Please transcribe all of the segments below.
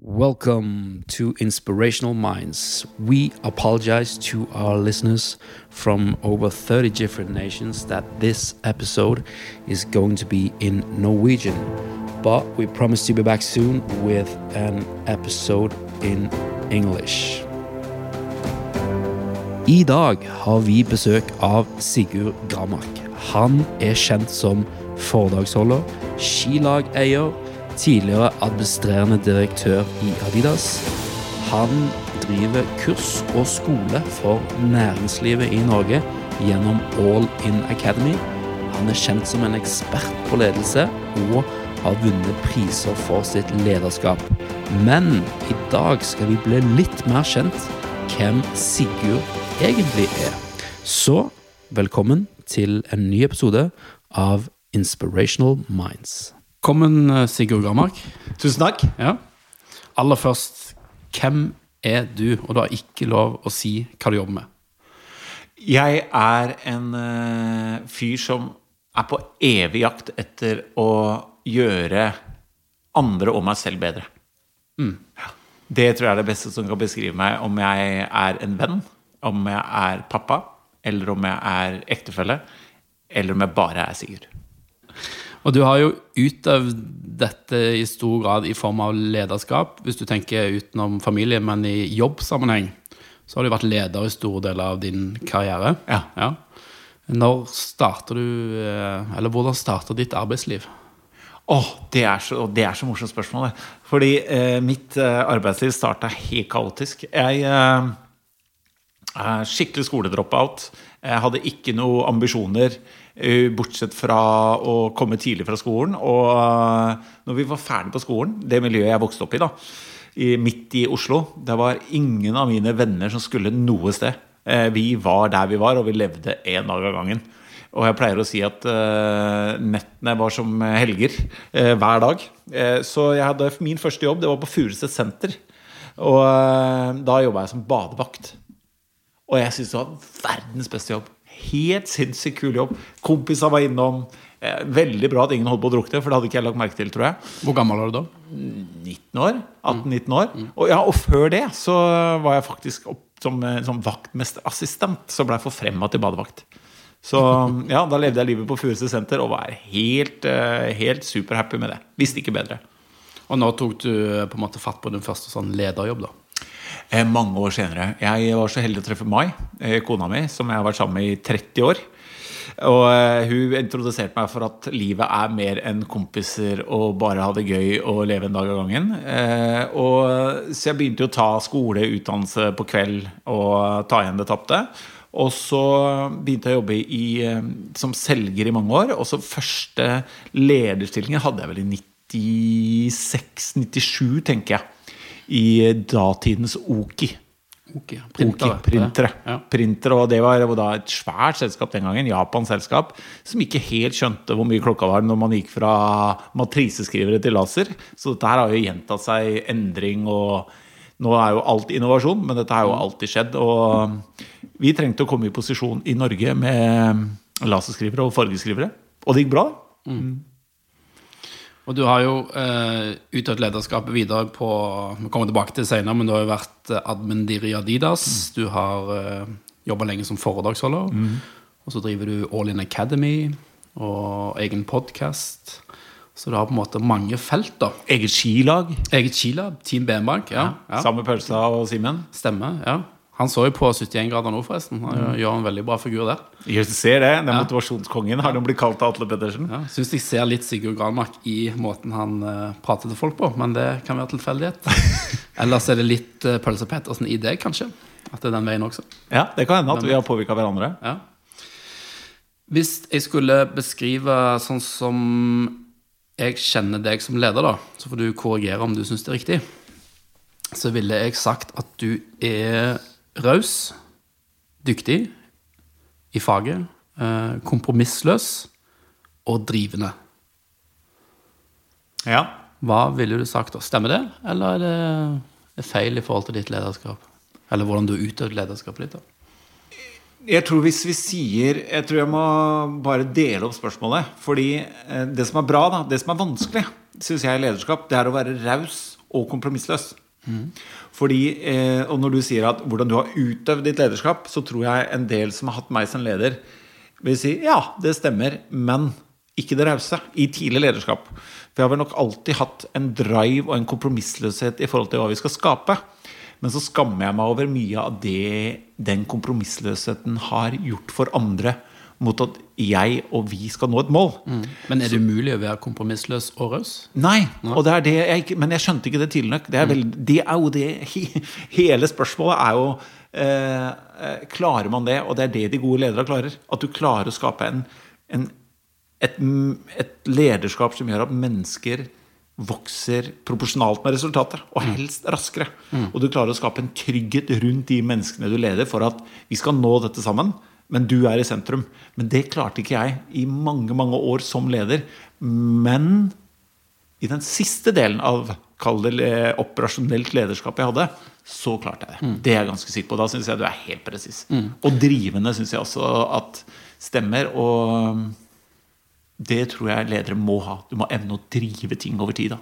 Welcome to Inspirational Minds. We apologize to our listeners from over 30 different nations that this episode is going to be in Norwegian. But we promise to be back soon with an episode in English. I dag har vi besøk av Sigurd Gramark. Han er kjent som foredragsholder, skilageier, tidligere administrerende direktør i Adidas. Han driver kurs og skole for næringslivet i Norge gjennom All In Academy. Han er kjent som en ekspert på ledelse og har vunnet priser for sitt lederskap. Men i dag skal vi bli litt mer kjent hvem Sigurd egentlig er. Så velkommen til en ny episode av Inspirational Minds. Velkommen, Sigurd Garmark. Tusen takk. Ja. Aller først, hvem er du? Og du har ikke lov å si hva du jobber med. Jeg er en uh, fyr som er på evig jakt etter å gjøre andre og meg selv bedre. Mm. Ja. Det tror jeg er det beste som kan beskrive meg, om jeg er en venn, om jeg er pappa, eller om jeg er ektefelle, eller om jeg bare er Sigurd. Og du har jo utøvd dette i stor grad i form av lederskap, hvis du tenker utenom familie, men i jobbsammenheng. Så har du vært leder i store deler av din karriere. Ja. Når starter du eh, Eller hvordan starter ditt arbeidsliv? Åh, det er så, det er så morsomt spørsmål. Det. Fordi eh, mitt eh, arbeidsliv starta helt kaotisk. Jeg eh, er skikkelig skoledropout. Jeg hadde ikke noen ambisjoner bortsett fra å komme tidlig fra skolen. Og uh, når vi var ferdig på skolen, det miljøet jeg vokste opp i, da, midt i Oslo Det var ingen av mine venner som skulle noe sted. Uh, vi var der vi var, og vi levde én dag av gangen. Og jeg pleier å si at nettene var som helger hver dag. så jeg hadde min første jobb det var på Furuset senter. Og da jobba jeg som badevakt. Og jeg syntes det var verdens beste jobb. Helt sinnssykt kul jobb. Kompiser var innom. Eh, veldig bra at ingen holdt på å drukne, for det hadde ikke jeg lagt merke til, tror jeg. Hvor gammel var du da? 19 år. 18-19 år. Og, ja, og før det så var jeg faktisk opp som, eh, som vaktmesterassistent, så ble jeg forfremma til badevakt. Så ja, da levde jeg livet på Furuset senter og var helt, eh, helt superhappy med det. Visste ikke bedre. Og nå tok du på en måte fatt på din første sånn lederjobb, da? Eh, mange år senere. Jeg var så heldig å treffe Mai, eh, kona mi, som jeg har vært sammen med i 30 år. Og eh, hun introduserte meg for at livet er mer enn kompiser og bare ha det gøy og leve en dag av gangen. Og, så jeg begynte å ta skole, utdannelse på kveld og ta igjen det tapte. Og så begynte jeg å jobbe i, som selger i mange år. Og så første lederstillingen hadde jeg vel i 96-97, tenker jeg. I datidens Oki. Okay, printere. Oki, printere. Ja. printere. Og det var da et svært selskap den gangen, Japans selskap, som ikke helt skjønte hvor mye klokka var når man gikk fra matriseskrivere til laser. Så dette her har jo gjentatt seg endring og Nå er jo alt innovasjon, men dette har jo alltid skjedd. Og vi trengte å komme i posisjon i Norge med laserskrivere og fargeskrivere. Og det gikk bra. Mm. Og du har jo eh, utøvd lederskapet videre på Vi kommer tilbake til det senere, men du har jo vært eh, admin i Adidas. Mm. Du har eh, jobba lenge som foredragsholder. Mm. Og så driver du All In Academy og egen podkast. Så du har på en måte mange felt. da Eget skilag. Eget skilag, Team Benbank. Ja, ja. Sammen med Pølsa og Simen. Stemmer. ja han så jo på 71 grader nå, forresten. Han mm. gjør en veldig bra figur der. Jeg ser det. Den ja. motivasjonskongen har han blitt kalt av Atle Pettersen. Ja, Syns jeg ser litt Sigurd Granmark i måten han uh, prater til folk på, men det kan være tilfeldighet. Ellers er det litt uh, Pølse Pettersen i deg, kanskje. At det er den veien også. Ja, det kan hende at vi har påvirka hverandre. Ja. Hvis jeg skulle beskrive sånn som jeg kjenner deg som leder, da, så får du korrigere om du syns det er riktig, så ville jeg sagt at du er raus, dyktig i faget, eh, kompromissløs og drivende. Ja. Hva ville du sagt da? Stemmer det, eller er det feil i forhold til ditt lederskap? Eller hvordan du har utøvd lederskapet ditt? da? Jeg tror hvis vi sier Jeg tror jeg må bare dele opp spørsmålet. Fordi eh, det som er bra, da, det som er vanskelig, syns jeg i lederskap, det er å være raus og kompromissløs. Fordi, eh, og når du sier at hvordan du har utøvd ditt lederskap, så tror jeg en del som har hatt meg som leder, vil si ja, det stemmer, men ikke det rause i tidlig lederskap. For jeg har vel nok alltid hatt en drive og en kompromissløshet i forhold til hva vi skal skape. Men så skammer jeg meg over mye av det den kompromissløsheten har gjort for andre mot at jeg og vi skal nå et mål. Men er det umulig å være kompromissløs og raus? Nei, og det er det jeg men jeg skjønte ikke det tidlig nok. Det er, vel, det er jo det Hele spørsmålet er jo eh, eh, Klarer man det? Og det er det de gode ledere klarer. At du klarer å skape en, en, et, et lederskap som gjør at mennesker vokser proporsjonalt med resultatet, og helst raskere. Og du klarer å skape en trygghet rundt de menneskene du leder, for at vi skal nå dette sammen. Men du er i sentrum. Men det klarte ikke jeg i mange mange år som leder. Men i den siste delen av kall det operasjonelt lederskap jeg hadde, så klarte jeg det. Det er jeg ganske sikker på. Da syns jeg du er helt presis. Og drivende syns jeg også at stemmer. Og det tror jeg ledere må ha. Du må evne å drive ting over tid. Da.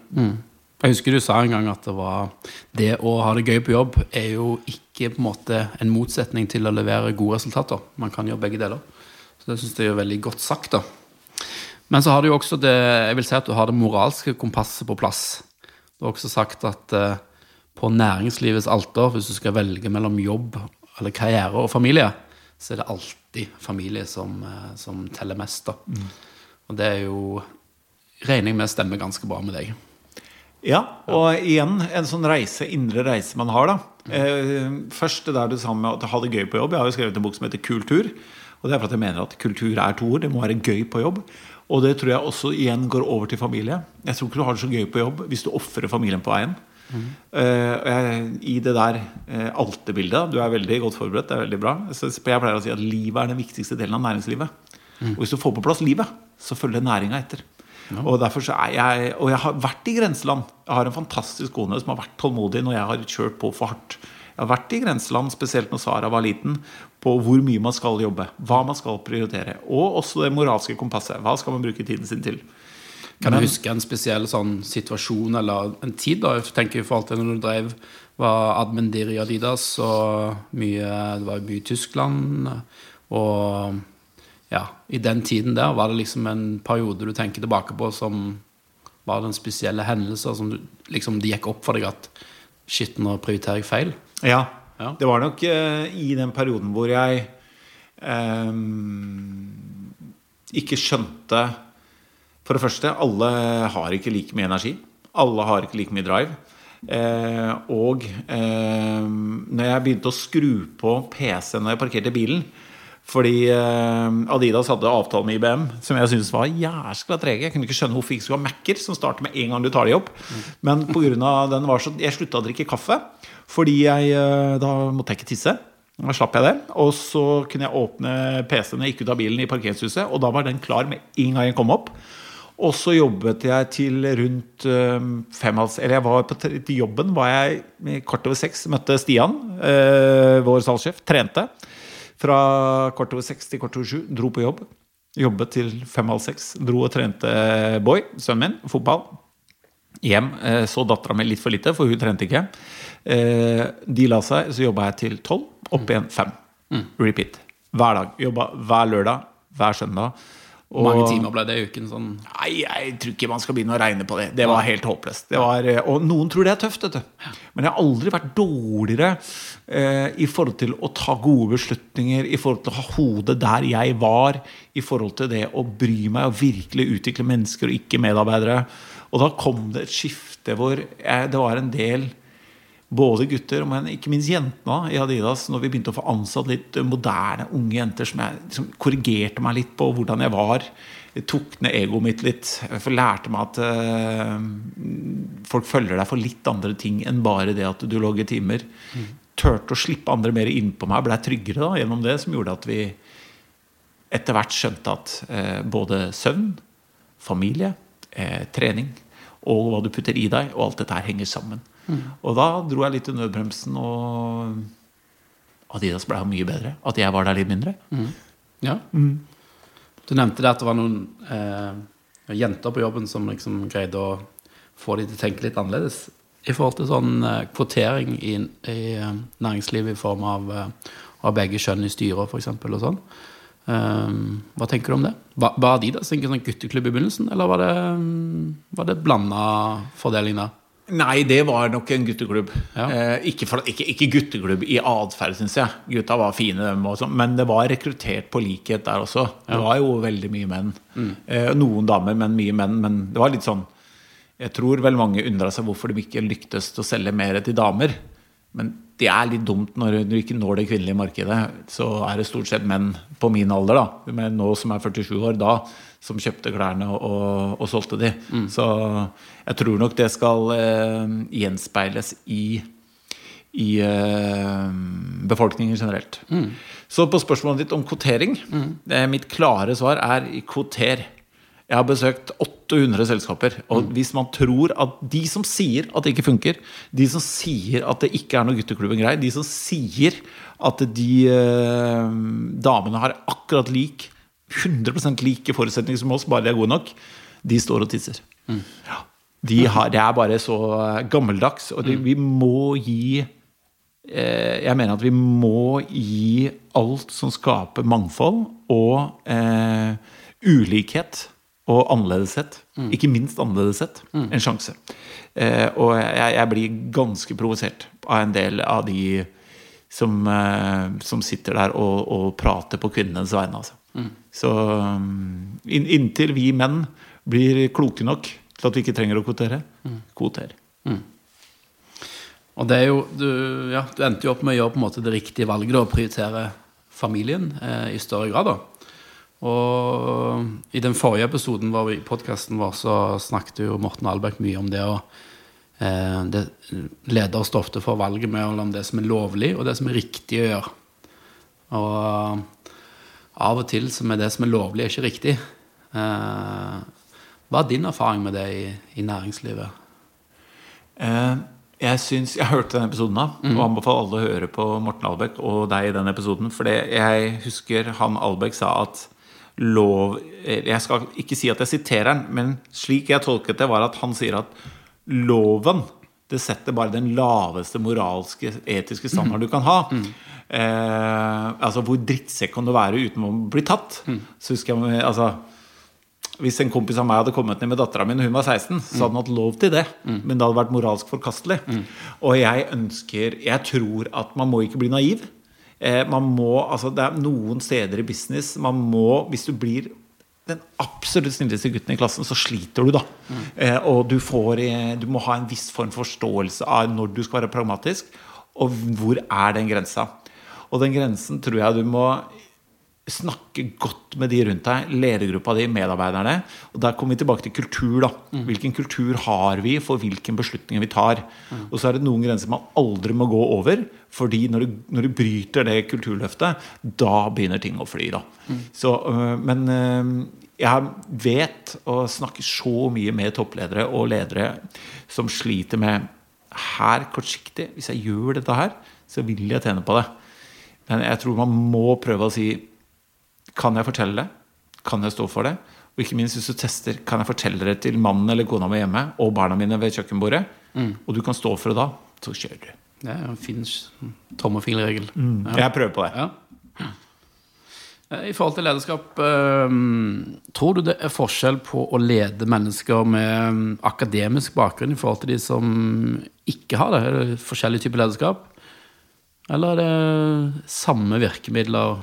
Jeg husker du sa en gang at det var Det å ha det gøy på jobb er jo ikke på en måte en motsetning til å levere gode resultater. Man kan gjøre begge deler. Så det syns jeg er veldig godt sagt. da. Men så har du jo også det Jeg vil si at du har det moralske kompasset på plass. Du har også sagt at eh, på næringslivets alter, hvis du skal velge mellom jobb eller karriere og familie, så er det alltid familie som, eh, som teller mest. da. Og det er jo regner jeg med stemmer ganske bra med deg. Ja, og igjen en sånn reise, indre reise man har, da. Eh, først det der du sa med at ha det gøy på jobb. Jeg har jo skrevet en bok som heter Kultur. Og det er fordi jeg mener at kultur er to ord. Det må være gøy på jobb. Og det tror jeg også igjen går over til familie. Jeg tror ikke du har det så gøy på jobb hvis du ofrer familien på veien. Mm. Uh, jeg, I det der uh, altebildet Du er veldig godt forberedt. Det er veldig bra. Så jeg pleier å si at livet er den viktigste delen av næringslivet. Og hvis du får på plass livet, så følger næringa etter. Og derfor så er jeg Og jeg har vært i grenseland. Jeg har en fantastisk kone som har vært tålmodig når jeg har kjørt på for hardt. Jeg har vært i grenseland, spesielt når Sara var liten, på hvor mye man skal jobbe. Hva man skal prioritere. Og også det moralske kompasset. Hva skal man bruke tiden sin til? Kan du huske en spesiell sånn situasjon eller en tid? da? Jeg tenker i forhold til når du drev var admin-dir i Adidas, og mye, det var mye i Tyskland. Og ja, i den tiden der, var det liksom en periode du tenker tilbake på som var den spesielle hendelser som du, liksom det gikk opp for deg at shit, nå prioriterer jeg feil? Ja. Ja. Det var nok uh, i den perioden hvor jeg um, ikke skjønte For det første, alle har ikke like mye energi. Alle har ikke like mye drive. Eh, og eh, når jeg begynte å skru på PC-en når jeg parkerte bilen fordi eh, Adidas hadde avtale med IBM, som jeg syntes var jæskla trege. Jeg kunne ikke skjønne hvorfor ikke skulle ha Mac-er som starter med en gang du tar de opp. Men på grunn av den var så Jeg slutta å drikke kaffe, fordi jeg eh, da måtte jeg ikke tisse. Da slapp jeg det. Og så kunne jeg åpne PC-en når jeg gikk ut av bilen i parkeringshuset, og da var den klar med en gang jeg kom opp. Og så jobbet jeg til rundt øh, fem halv Eller jeg var på, til jobben var jeg i kvart over seks. Møtte Stian, øh, vår salgssjef. Trente. Fra kvart over seks til kvart over sju. Dro på jobb. Jobbet til fem halv seks. Dro og trente Boy, sønnen min, fotball. Hjem. øh, Så dattera mi litt for lite, for hun trente ikke. Eh, De la seg, så jobba jeg til tolv. Opp igjen fem. Repeat. Hver dag. Jobba hver lørdag, hver søndag. Hvor mange timer ble det i uken? sånn? Nei, jeg tror ikke man skal begynne å regne på det. Det var helt håpløst. Det var, eh, og noen tror det er tøft, vet du. Men jeg har aldri vært dårligere eh, i forhold til å ta gode beslutninger, i forhold til å ha hodet der jeg var, i forhold til det å bry meg og virkelig utvikle mennesker og ikke medarbeidere. Og da kom det et skifte hvor jeg, det var en del både gutter, men ikke minst jentene i Adidas, når vi begynte å få ansatt litt moderne unge jenter som jeg som korrigerte meg litt på hvordan jeg var. Tok ned egoet mitt litt. Jeg lærte meg at eh, folk følger deg for litt andre ting enn bare det at du logger timer. Turte å slippe andre mer innpå meg, blei tryggere da, gjennom det, som gjorde at vi etter hvert skjønte at eh, både søvn, familie, eh, trening og hva du putter i deg, og alt dette her henger sammen. Og da dro jeg litt i nødbremsen, og Adidas ble mye bedre. At jeg var der litt mindre. Ja. Du nevnte det at det var noen eh, jenter på jobben som liksom greide å få de til å tenke litt annerledes. i forhold til sånn eh, kvotering i, i eh, næringslivet i form av, eh, av begge kjønn i styrer, f.eks. og sånn. Um, hva tenker du om det? Var, var Adidas en sånn gutteklubb i begynnelsen, eller var det, um, var det blanda fordeling der? Nei, det var nok en gutteklubb. Ja. Eh, ikke, for, ikke, ikke gutteklubb i atferd, syns jeg. Gutta var fine, dem også. Men det var rekruttert på likhet der også. Det var jo veldig mye menn. Eh, noen damer, men mye menn. Men det var litt sånn Jeg tror vel mange undra seg hvorfor de ikke lyktes til å selge mer til damer. Men det er litt dumt når du ikke når det kvinnelige markedet. Så er det stort sett menn på min alder, da, men nå som er 47 år, da, som kjøpte klærne og, og, og solgte de. Så jeg tror nok det skal eh, gjenspeiles i i eh, befolkningen generelt. Så på spørsmålet ditt om kvotering eh, Mitt klare svar er kvoter. Jeg har besøkt 800 selskaper. Og hvis man tror at de som sier at det ikke funker, de som sier at det ikke er noe gutteklubben-greier, de som sier at de eh, damene har akkurat lik 100 like forutsetninger som oss, bare de er gode nok, de står og tisser. Ja. De har, det er bare så gammeldags, og det, vi må gi eh, Jeg mener at vi må gi alt som skaper mangfold og eh, ulikhet og annerledeshet, ikke minst annerledeshet, en sjanse. Eh, og jeg, jeg blir ganske provosert av en del av de som, eh, som sitter der og, og prater på kvinnenes vegne. Altså. Så in, inntil vi menn blir kloke nok til at vi ikke trenger å kvotere, kvoter. Og det er jo, du, ja, du endte jo opp med å gjøre på en måte det riktige valget, da, å prioritere familien eh, i større grad. da. Og i den forrige episoden vår i podkasten vår så snakket jo Morten Albeck mye om det å eh, det, Leder står ofte for valget mellom det som er lovlig, og det som er riktig å gjøre. Og eh, av og til som er det som er lovlig, er ikke riktig. Eh, hva er din erfaring med det i, i næringslivet? Eh, jeg, syns, jeg hørte den episoden av, og anbefaler alle å høre på Morten Albeck og deg i den episoden. For jeg husker han Albeck sa at lov Jeg skal ikke si at jeg siterer han, men slik jeg tolket det, var at han sier at loven det setter bare den laveste moralske, etiske standard du kan ha. Eh, altså Hvor drittsekk kan du være uten å bli tatt? Så husker jeg altså hvis en kompis av meg hadde kommet ned med dattera mi da hun var 16, så hadde han hatt lov til det. Men det hadde vært moralsk forkastelig. Og jeg ønsker Jeg tror at man må ikke bli naiv. Eh, man må, altså Det er noen steder i business man må Hvis du blir den absolutt snilleste gutten i klassen, så sliter du, da. Eh, og du, får, eh, du må ha en viss form for forståelse av når du skal være pragmatisk, og hvor er den grensa. Og den grensen tror jeg du må snakke godt med de rundt deg, ledergruppa di, medarbeiderne. Og der kommer vi tilbake til kultur. da Hvilken kultur har vi for hvilke beslutninger vi tar? Og så er det noen grenser man aldri må gå over. Fordi når du, når du bryter det kulturløftet, da begynner ting å fly. da så, øh, Men øh, jeg vet og snakker så mye med toppledere og ledere som sliter med her kortsiktig Hvis jeg gjør dette her, så vil jeg tjene på det. Men jeg tror man må prøve å si Kan jeg fortelle det? Kan jeg stå for det? Og ikke minst hvis du tester, kan jeg fortelle det til mannen eller kona mi hjemme og barna mine ved kjøkkenbordet? Og du kan stå for det da, så kjører du. Det er en fin tommelfingerregel. Jeg prøver på det. Ja. I forhold til lederskap, eh, tror du det er forskjell på å lede mennesker med mm, akademisk bakgrunn i forhold til de som ikke har det? Er det forskjellige typer lederskap? Eller er det samme virkemidler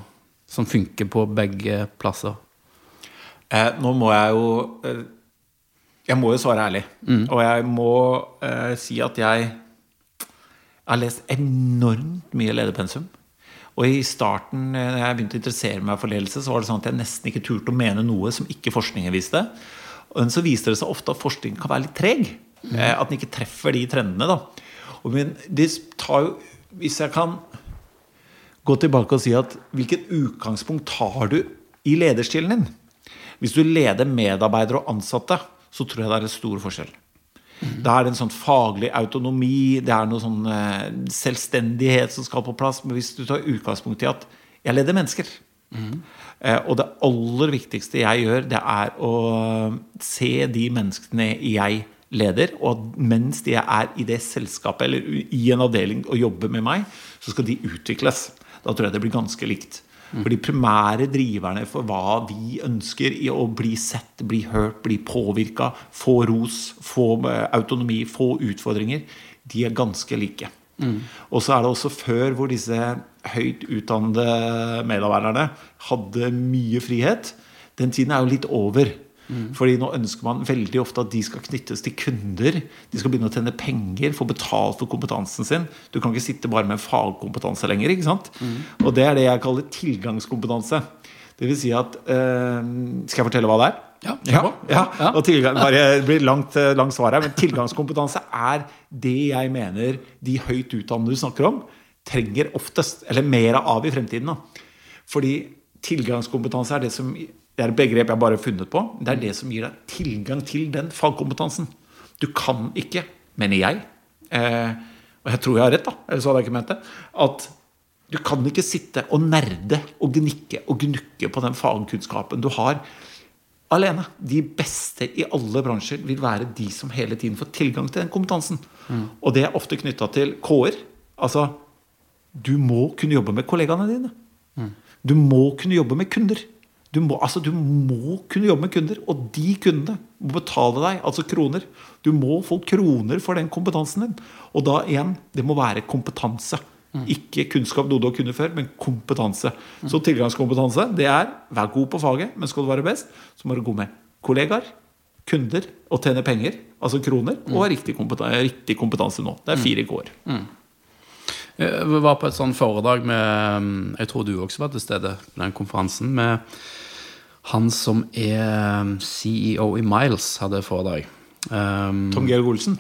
som funker på begge plasser? Eh, nå må jeg jo eh, Jeg må jo svare ærlig. Og jeg må eh, si at jeg har lest enormt mye lederpensum. Og i starten, eh, når jeg begynte å interessere meg for ledelse, så var det sånn at jeg nesten ikke turte å mene noe som ikke forskningen viste. Men så viste det seg ofte at forskningen kan være litt treg. Mm. At den ikke treffer de trendene. da og min, det tar jo Hvis jeg kan gå tilbake og si at hvilket utgangspunkt tar du i lederstilen din? Hvis du leder medarbeidere og ansatte, så tror jeg det er en stor forskjell. Det er en sånn faglig autonomi, det er noe sånn eh, selvstendighet som skal på plass. Men hvis du tar utgangspunkt i at jeg leder mennesker mm. Og det aller viktigste jeg gjør, det er å se de menneskene jeg leder, og at mens de er i det selskapet eller i en avdeling og jobber med meg, så skal de utvikles. Da tror jeg det blir ganske likt. For de primære driverne for hva vi ønsker i å bli sett, bli hørt, bli påvirka, få ros, få eh, autonomi, få utfordringer, de er ganske like. Mm. Og så er det også før hvor disse høyt utdannede medarbeiderne hadde mye frihet. Den tiden er jo litt over. Mm. Fordi nå ønsker man veldig ofte at de skal knyttes til kunder. De skal begynne å tjene penger, få betalt for kompetansen sin. Du kan ikke sitte bare med fagkompetanse lenger. ikke sant? Mm. Og det er det jeg kaller tilgangskompetanse. Det vil si at øh, Skal jeg fortelle hva det er? Ja, ja, ja. Og tilgang, bare, blir langt, eh, langt svar her, men tilgangskompetanse er det jeg mener de høyt utdannede du snakker om, trenger oftest, eller mer av i fremtiden. Da. Fordi tilgangskompetanse er det som det er et begrep jeg bare har funnet på. Det er det som gir deg tilgang til den fagkompetansen. Du kan ikke, mener jeg, eh, og jeg tror jeg har rett, da, ellers hadde jeg ikke ment det, at du kan ikke sitte og nerde og gnikke og gnukke på den fagkunnskapen du har alene. De beste i alle bransjer vil være de som hele tiden får tilgang til den kompetansen. Mm. Og det er ofte knytta til K-er. Altså, du må kunne jobbe med kollegaene dine. Mm. Du må kunne jobbe med kunder. Du må, altså, du må, kunne jobbe med kunder, og de kundene må betale deg, altså kroner. Du må få kroner for den kompetansen din. Og da igjen, det må være kompetanse. Mm. Ikke kunnskap noe du har kunnet før, men kompetanse. Mm. Så tilgangskompetanse det er vær god på faget, men skal du være best, så må du gå med kollegaer, kunder og tjene penger, altså kroner, mm. og ha riktig, riktig, kompetanse nå. Det er fire K-er. Mm. Vi var på et sånt foredrag med Jeg tror du også var til stede på den konferansen. med han som er um, CEO i Miles, hadde foredrag. Um, Tom Georg Olsen?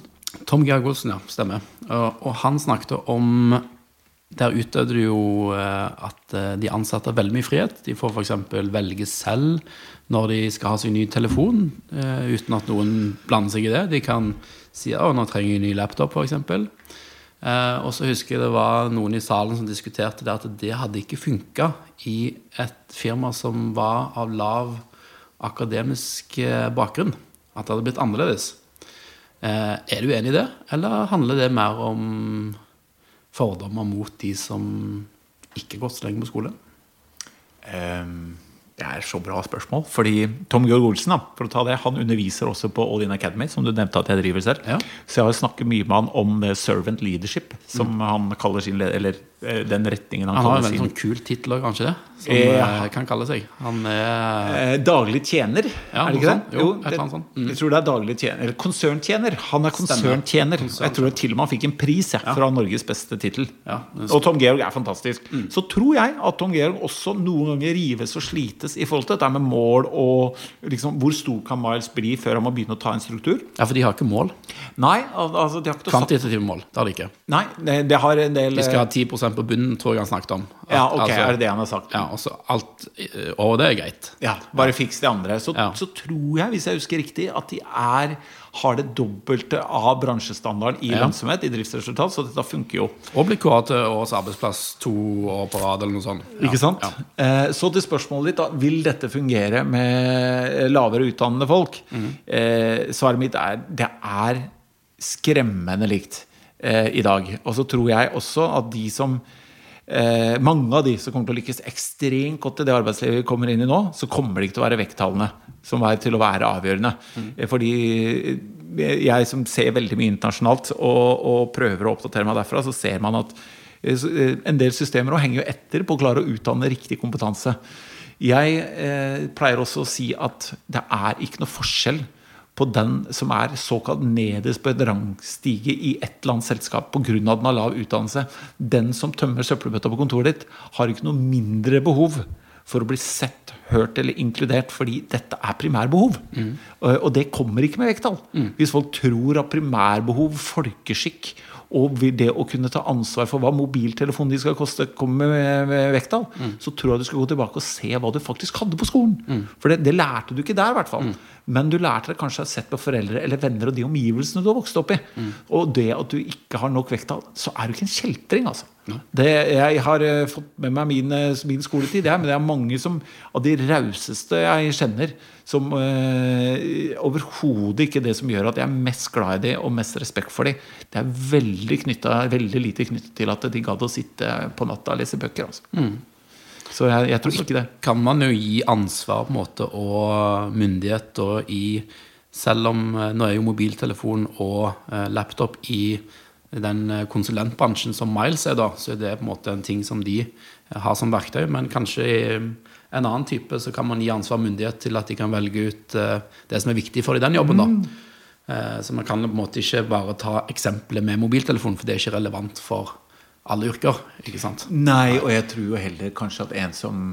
Tom Georg Olsen, ja. Stemmer. Og, og han snakket om Der utøvde du jo uh, at uh, de ansatte har veldig mye frihet. De får f.eks. velge selv når de skal ha sin ny telefon, uh, uten at noen blander seg i det. De kan si at nå trenger jeg en ny laptop, f.eks. Eh, og så husker jeg det var noen i salen som diskuterte det at det hadde ikke funka i et firma som var av lav akademisk eh, bakgrunn. At det hadde blitt annerledes. Eh, er du enig i det, eller handler det mer om fordommer mot de som ikke har gått så lenge på skole? Um det er så bra spørsmål. Fordi Tom Georg Olsen da, for å ta det, han underviser også på All In Academy, som du nevnte at jeg driver selv. Ja. Så jeg har snakket mye med han om servant leadership, som mm. han kaller sin leder, eller eh, den retningen han, han sin. Har en veldig sånn kul tittel òg, kanskje det? Som eh, eh, kan kalle seg. Han er eh, Daglig tjener, ja, er det ikke det? Jo, det, sånn. Jeg tror det er daglig tjener, eller konserntjener. Han er konserntjener. Jeg tror det til og med han fikk en pris ja, fra Norges beste tittel. Ja, og Tom Georg er fantastisk. Mm. Så tror jeg at Tom Georg også noen ganger rives og slites i forhold til dette med mål og liksom, hvor stor kan Miles bli før han må begynne å ta en struktur? Ja, for de har ikke mål. Nei, altså de har ikke Kvantitative mål. Det har de ikke. Nei, det, det har en del De skal ha 10 på bunnen, tror jeg han snakket om. At, ja, ok, altså, er det det han har sagt? Ja, også alt over det er greit. Ja, Bare fiks de andre. Så, ja. så tror jeg, hvis jeg husker riktig, at de er har det dobbelte av bransjestandarden i ja. lønnsomhet, i driftsresultat, så dette funker jo. Og blir kåret til årets arbeidsplass to år på rad, eller noe sånt. Ja. Ikke sant? Ja. Eh, så til spørsmålet ditt, da. Vil dette fungere med lavere utdannede folk? Mm. Eh, svaret mitt er det er skremmende likt eh, i dag. Og så tror jeg også at de som eh, mange av de som kommer til å lykkes ekstremt godt i det arbeidslivet vi kommer inn i nå, så kommer det ikke til å være vekttallene som er til å være avgjørende. Mm. Fordi jeg som ser veldig mye internasjonalt og, og, prøver å oppdatere meg derfra, så ser man at eh, eh, en del systemer henger jo etter på å klare å utdanne riktig kompetanse. Jeg eh, pleier også å si at det er ikke noe forskjell på den som er såkalt nederst på et rangstige i et eller annet selskap pga. den har lav utdannelse. Den som tømmer søppelbøtta på kontoret ditt, har ikke noe mindre behov for å bli sett, hørt eller inkludert, fordi dette er primærbehov. Mm. Og det kommer ikke med vekttall. Mm. Hvis folk tror at primærbehov, folkeskikk og det å kunne ta ansvar for hva mobiltelefonen de skal koste, kommer med, med vekttall, mm. så tror jeg du skal gå tilbake og se hva du faktisk hadde på skolen. Mm. For det, det, lærte du ikke der, i hvert fall. Mm. Men du lærte det kanskje å sett på foreldre eller venner og de omgivelsene du har vokst opp i. Mm. Og det at du ikke har nok vekttall, så er du ikke en kjeltring, altså. Det, jeg har uh, fått med meg min, min skoletid, ja, men det er mange som, av de rauseste jeg kjenner, som øh, overhodet ikke det som gjør at jeg er mest glad i de og mest respekt for de. Det er veldig, knyttet, veldig lite knyttet til at de gadd å sitte på natta og lese bøker. Altså. Så jeg, jeg tror ikke det. kan man jo gi ansvar på en måte og myndighet og i Selv om eh, nå er jo mobiltelefon og eh, laptop i den eh, konsulentbransjen som Miles er, da, så er det på en måte en ting som de har som verktøy. Men kanskje i en annen type så kan man gi ansvar og myndighet til at de kan velge ut det som er viktig for i den jobben. da. Eh, Så man kan på en måte ikke bare ta eksempelet med mobiltelefon, for det er ikke relevant for alle yrker. ikke sant? Nei, og jeg tror jo heller kanskje at en som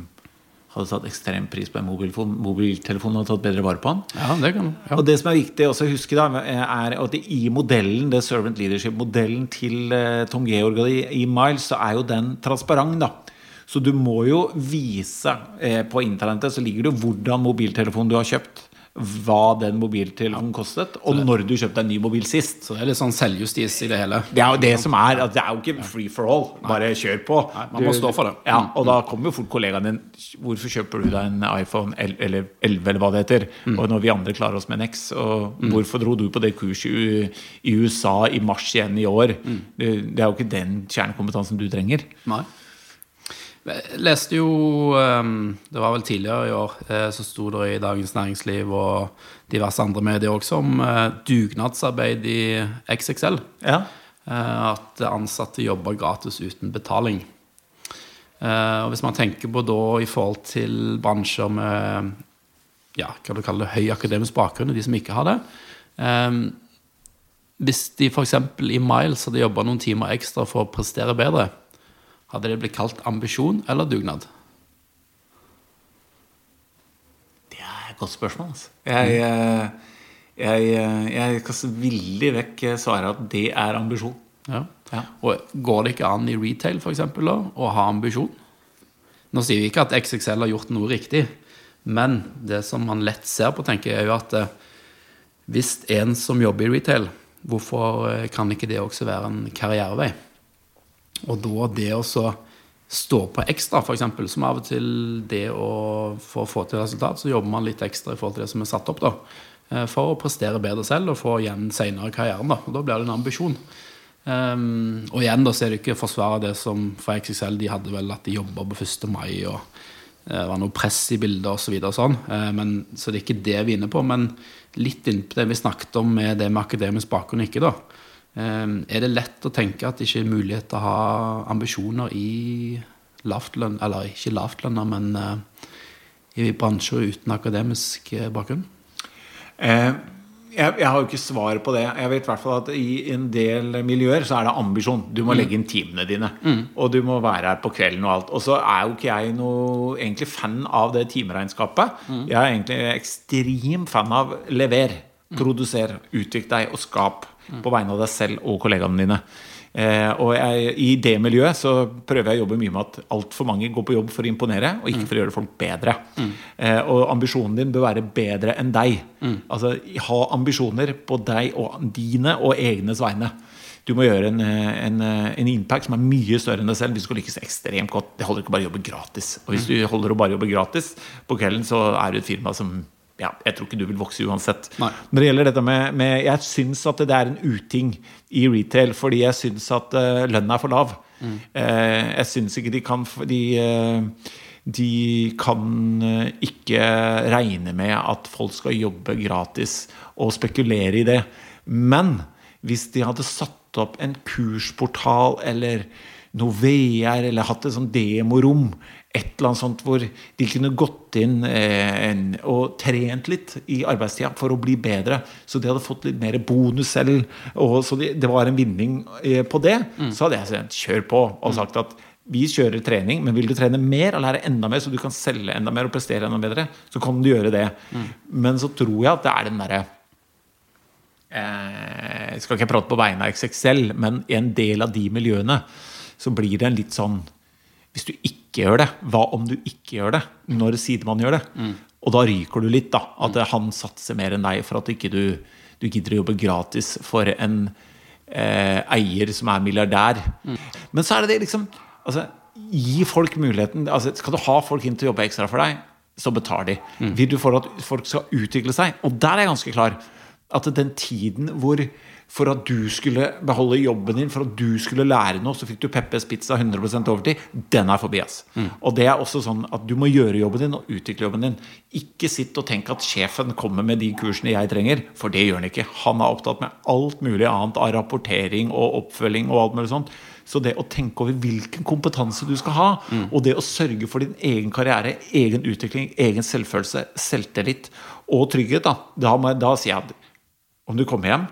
hadde satt ekstrem pris på en mobiltelefon, mobiltelefon hadde tatt bedre vare på den. Ja, det kan. Ja. Og det som er viktig også å huske, da, er at i modellen, det servant leadership-modellen til eh, Tom Georg og i, Miles, så er jo den transparent, da. Så du må jo vise eh, på internettet, så ligger det hvordan mobiltelefonen du har kjøpt, hva den mobiltelefonen kostet, og når du kjøpte en ny mobil sist. Så det er litt sånn selvjustis i det hele. Det er jo det som er. At det er jo ikke free for all. Bare kjør på. Nei, man må stå for det. Ja, Og da kommer jo fort kollegaen din Hvorfor kjøper du deg en iPhone 11, eller 11, eller hva det heter? Og når vi andre klarer oss med en X? Og hvorfor dro du på det kurset i, USA i mars igjen i år? Det, det er jo ikke den kjernekompetansen du trenger. Nei. Jeg leste jo ehm, Det var vel tidligere i år, eh, så sto det i Dagens Næringsliv og diverse andre medier også om eh, dugnadsarbeid i XXL. Ja. Eh, At ansatte jobber gratis uten betaling. Og hvis man tenker på da i forhold til bransjer med ja, hva du kaller det, høy akademisk bakgrunn, og de som ikke har det ehm, Hvis de f.eks. i Miles hadde jobba noen timer ekstra for å prestere bedre, hadde det blitt kalt ambisjon eller dugnad? Det er et godt spørsmål. Altså. Jeg, eh, jeg, eh, jeg kaster villig vekk svaret at det er ambisjon. Ja. Ja. Og går det ikke an i retail for eksempel, da, å ha ambisjon? Nå sier vi ikke at XXL har gjort noe riktig, men det som man lett ser på, tenker jeg, er jo at eh, hvis en som jobber i retail, hvorfor eh, kan ikke det også være en karrierevei? Og da det å stå på ekstra, f.eks., som av og til det å for få til resultat, så jobber man litt ekstra i forhold til det som er satt opp, da. eh, For å prestere bedre selv og få igjen senere i karrieren. da, og Da blir det en ambisjon. Um, og igjen da så er det ikke forsvare det som for XXL de hadde vel at de jobba på 1. mai og eh, det var noe press i bildet osv. Så, og sånn. Eh, men, så det er ikke det vi er inne på. Men litt inn på det vi snakket om med det med akademisk bakgrunn ikke, da. Eh, er det lett å tenke at det ikke er mulighet til å ha ambisjoner i lavtlønn, eller ikke lavtlønna, men eh, i bransjer uten akademisk eh, bakgrunn? Eh, jeg, jeg har jo ikke svar på det. Jeg vet i hvert fall at i en del miljøer så er det ambisjon. Du må legge inn timene dine. Og du må være her på kvelden og alt. Og så er jo ikke jeg noe egentlig fan av det timeregnskapet. Jeg er egentlig ekstrem fan av lever. Produser, utvikl deg og skap på vegne av deg selv og kollegaene dine. Eh, og jeg, I det miljøet så prøver jeg å jobbe mye med at altfor mange går på jobb for å imponere, og ikke for å gjøre folk bedre. Eh, og ambisjonen din bør være bedre enn deg. Altså Ha ambisjoner på deg og dine og egnes vegne. Du må gjøre en, eh, en, eh, en impact som er mye større enn deg selv hvis du skal lykkes ekstremt godt. Det holder ikke bare å jobbe gratis. Og hvis du holder å bare jobbe gratis på kvelden, så er du et firma som ja, jeg tror ikke du vil vokse uansett. Nei. Når det gjelder dette med, med Jeg syns at det er en uting i retail, fordi jeg syns at uh, lønna er for lav. Eh, jeg syns ikke de kan De, uh, de kan eh, ikke regne med at folk skal jobbe gratis og spekulere i det. Men hvis de hadde satt opp en kursportal eller noe VR, eller hatt et sånt demorom, et eller annet sånt hvor de kunne gått inn eh, en, og trent litt i arbeidstida for å bli bedre, så de hadde fått litt mer bonus selv, og så de, det var en vinning eh, på det, så hadde jeg sagt kjør på og sagt at vi kjører trening, men vil du trene mer og lære enda mer, så du kan selge enda mer og prestere enda bedre, så kan du gjøre det. Men så tror jeg at det er den derre eh, Skal ikke prate på vegne av XXL, men i en del av de miljøene så blir det en litt sånn Hvis du ikke gjør det, hva om du ikke gjør det? Når sidemann gjør det? Og da ryker du litt, da. At han satser mer enn deg for at ikke du, du gidder å jobbe gratis for en eh, eier som er milliardær. Men så er det det liksom altså, Gi folk muligheten altså, Skal du ha folk inn til å jobbe ekstra for deg, så betal de. Vil du for at folk skal utvikle seg? Og der er jeg ganske klar. At den tiden hvor for at du skulle beholde jobben din, for at du skulle lære noe, så fikk du Peppes Pizza 100% overtid, den er forbi. ass. Og det er også sånn at du må gjøre jobben din og utvikle jobben din. Ikke sitt og tenk at sjefen kommer med de kursene jeg trenger, for det gjør han ikke. Han er opptatt med alt mulig annet av rapportering og oppfølging og alt mulig sånt. Så det å tenke over hvilken kompetanse du skal ha, og det å sørge for din egen karriere, egen utvikling, egen selvfølelse, selvtillit og trygghet, da, da, må, da sier jeg at om du kommer hjem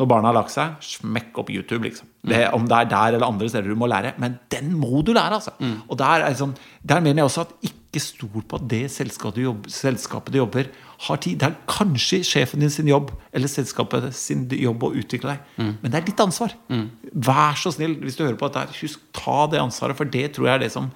når barna har lagt seg, smekk opp YouTube. liksom. Det, om det er der eller andre steder du må lære. Men den må du lære! altså. Og der, er sånn, der mener jeg også at ikke stol på at det selskapet du, jobber, selskapet du jobber, har tid. Det er kanskje sjefen din sin jobb eller selskapet sin jobb å utvikle deg. Men det er ditt ansvar. Vær så snill, hvis du hører på dette, husk ta det ansvaret, for det tror jeg er det som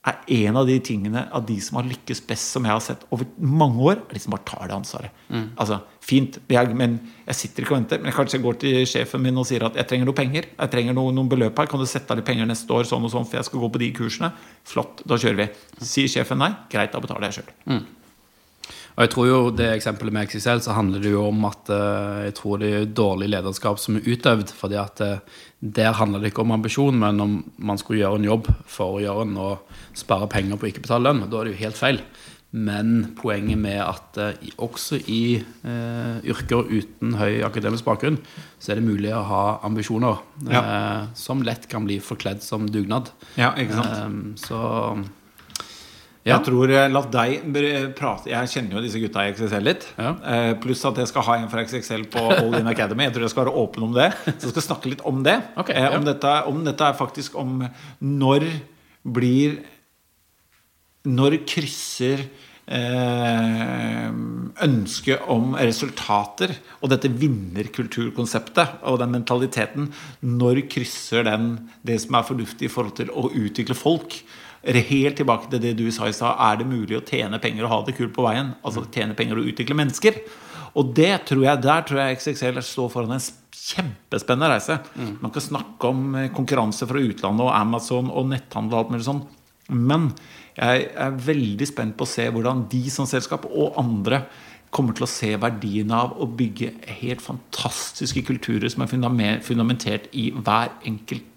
er en av de tingene av de som har lykkes best, som jeg har sett over mange år, er de som bare tar det ansvaret. Altså, fint, jeg, men jeg sitter ikke og venter. Men jeg kanskje går til sjefen min og sier at jeg trenger noe penger. Jeg trenger noe, noen beløp her. Kan du sette av litt penger neste år, sånn og sånn, for jeg skal gå på de kursene? Flott, da kjører vi. Sier sjefen nei, greit, da betaler jeg sjøl. Og jeg tror jo det eksempelet med XXL, så handler det jo om at eh, jeg tror det er dårlig lederskap som er utøvd. fordi at eh, der handler det ikke om ambisjon, men om man skulle gjøre en jobb for å gjøre den og spare penger på å ikke betale lønn. Da er det jo helt feil. Men poenget med at eh, også i eh, yrker uten høy akademisk bakgrunn, så er det mulig å ha ambisjoner eh, som lett kan bli forkledd som dugnad. Ja, ikke sant? Eh, så ja. Jeg tror eh, La deg prate Jeg kjenner jo disse gutta i XXL litt. Ja. Eh, pluss at jeg skal ha en fra XXL på All In Academy. Jeg tror jeg skal være åpen om det. Så jeg skal snakke litt om det. Ok, eh, ja. om, dette, om dette er faktisk om når blir Når krysser eh, ønsket om resultater og dette vinnerkulturkonseptet og den mentaliteten Når krysser den det som er fornuftig i forhold til å utvikle folk? Helt tilbake til det du sa i stad. Er det mulig å tjene penger og ha det kult på veien? Altså tjene penger og utvikle mennesker? Og det tror jeg, der tror jeg XXL står foran en kjempespennende reise. Man kan snakke om eh, konkurranse fra utlandet og Amazon og netthandel og alt mulig sånn. Men jeg er veldig spent på å se hvordan de som selskap og andre kommer til å se verdien av å bygge helt fantastiske kulturer som er fundamentert i hver enkelt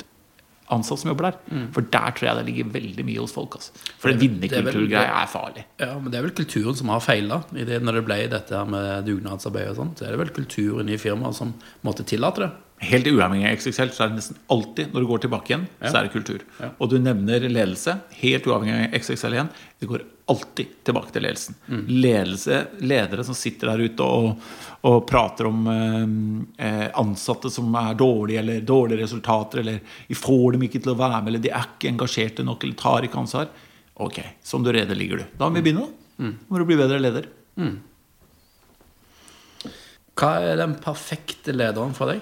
ansatt som jobber der. For der tror jeg det ligger veldig mye hos folk. Altså. For er vinnerkulturgreia er farlig. Ja, men det er vel kulturen som har feila. Når det ble dette her med dugnadsarbeid og sånt, så er det vel kulturen i firmaet som måtte tillate det. Helt uavhengig av XXL så er det nesten alltid når du går tilbake igjen, så er det kultur. Og du nevner ledelse. Helt uavhengig av XXL igjen. Det går alltid tilbake til ledelsen. Ledelse, Ledere som sitter der ute og, og prater om eh, ansatte som er dårlige, eller dårlige resultater, eller vi får dem ikke til å være med, eller de er ikke engasjerte nok, eller tar ikke ansvar. Ok, som du reder ligger du. Da må vi begynne, da. Må du bli bedre leder. Hva er den perfekte lederen for deg?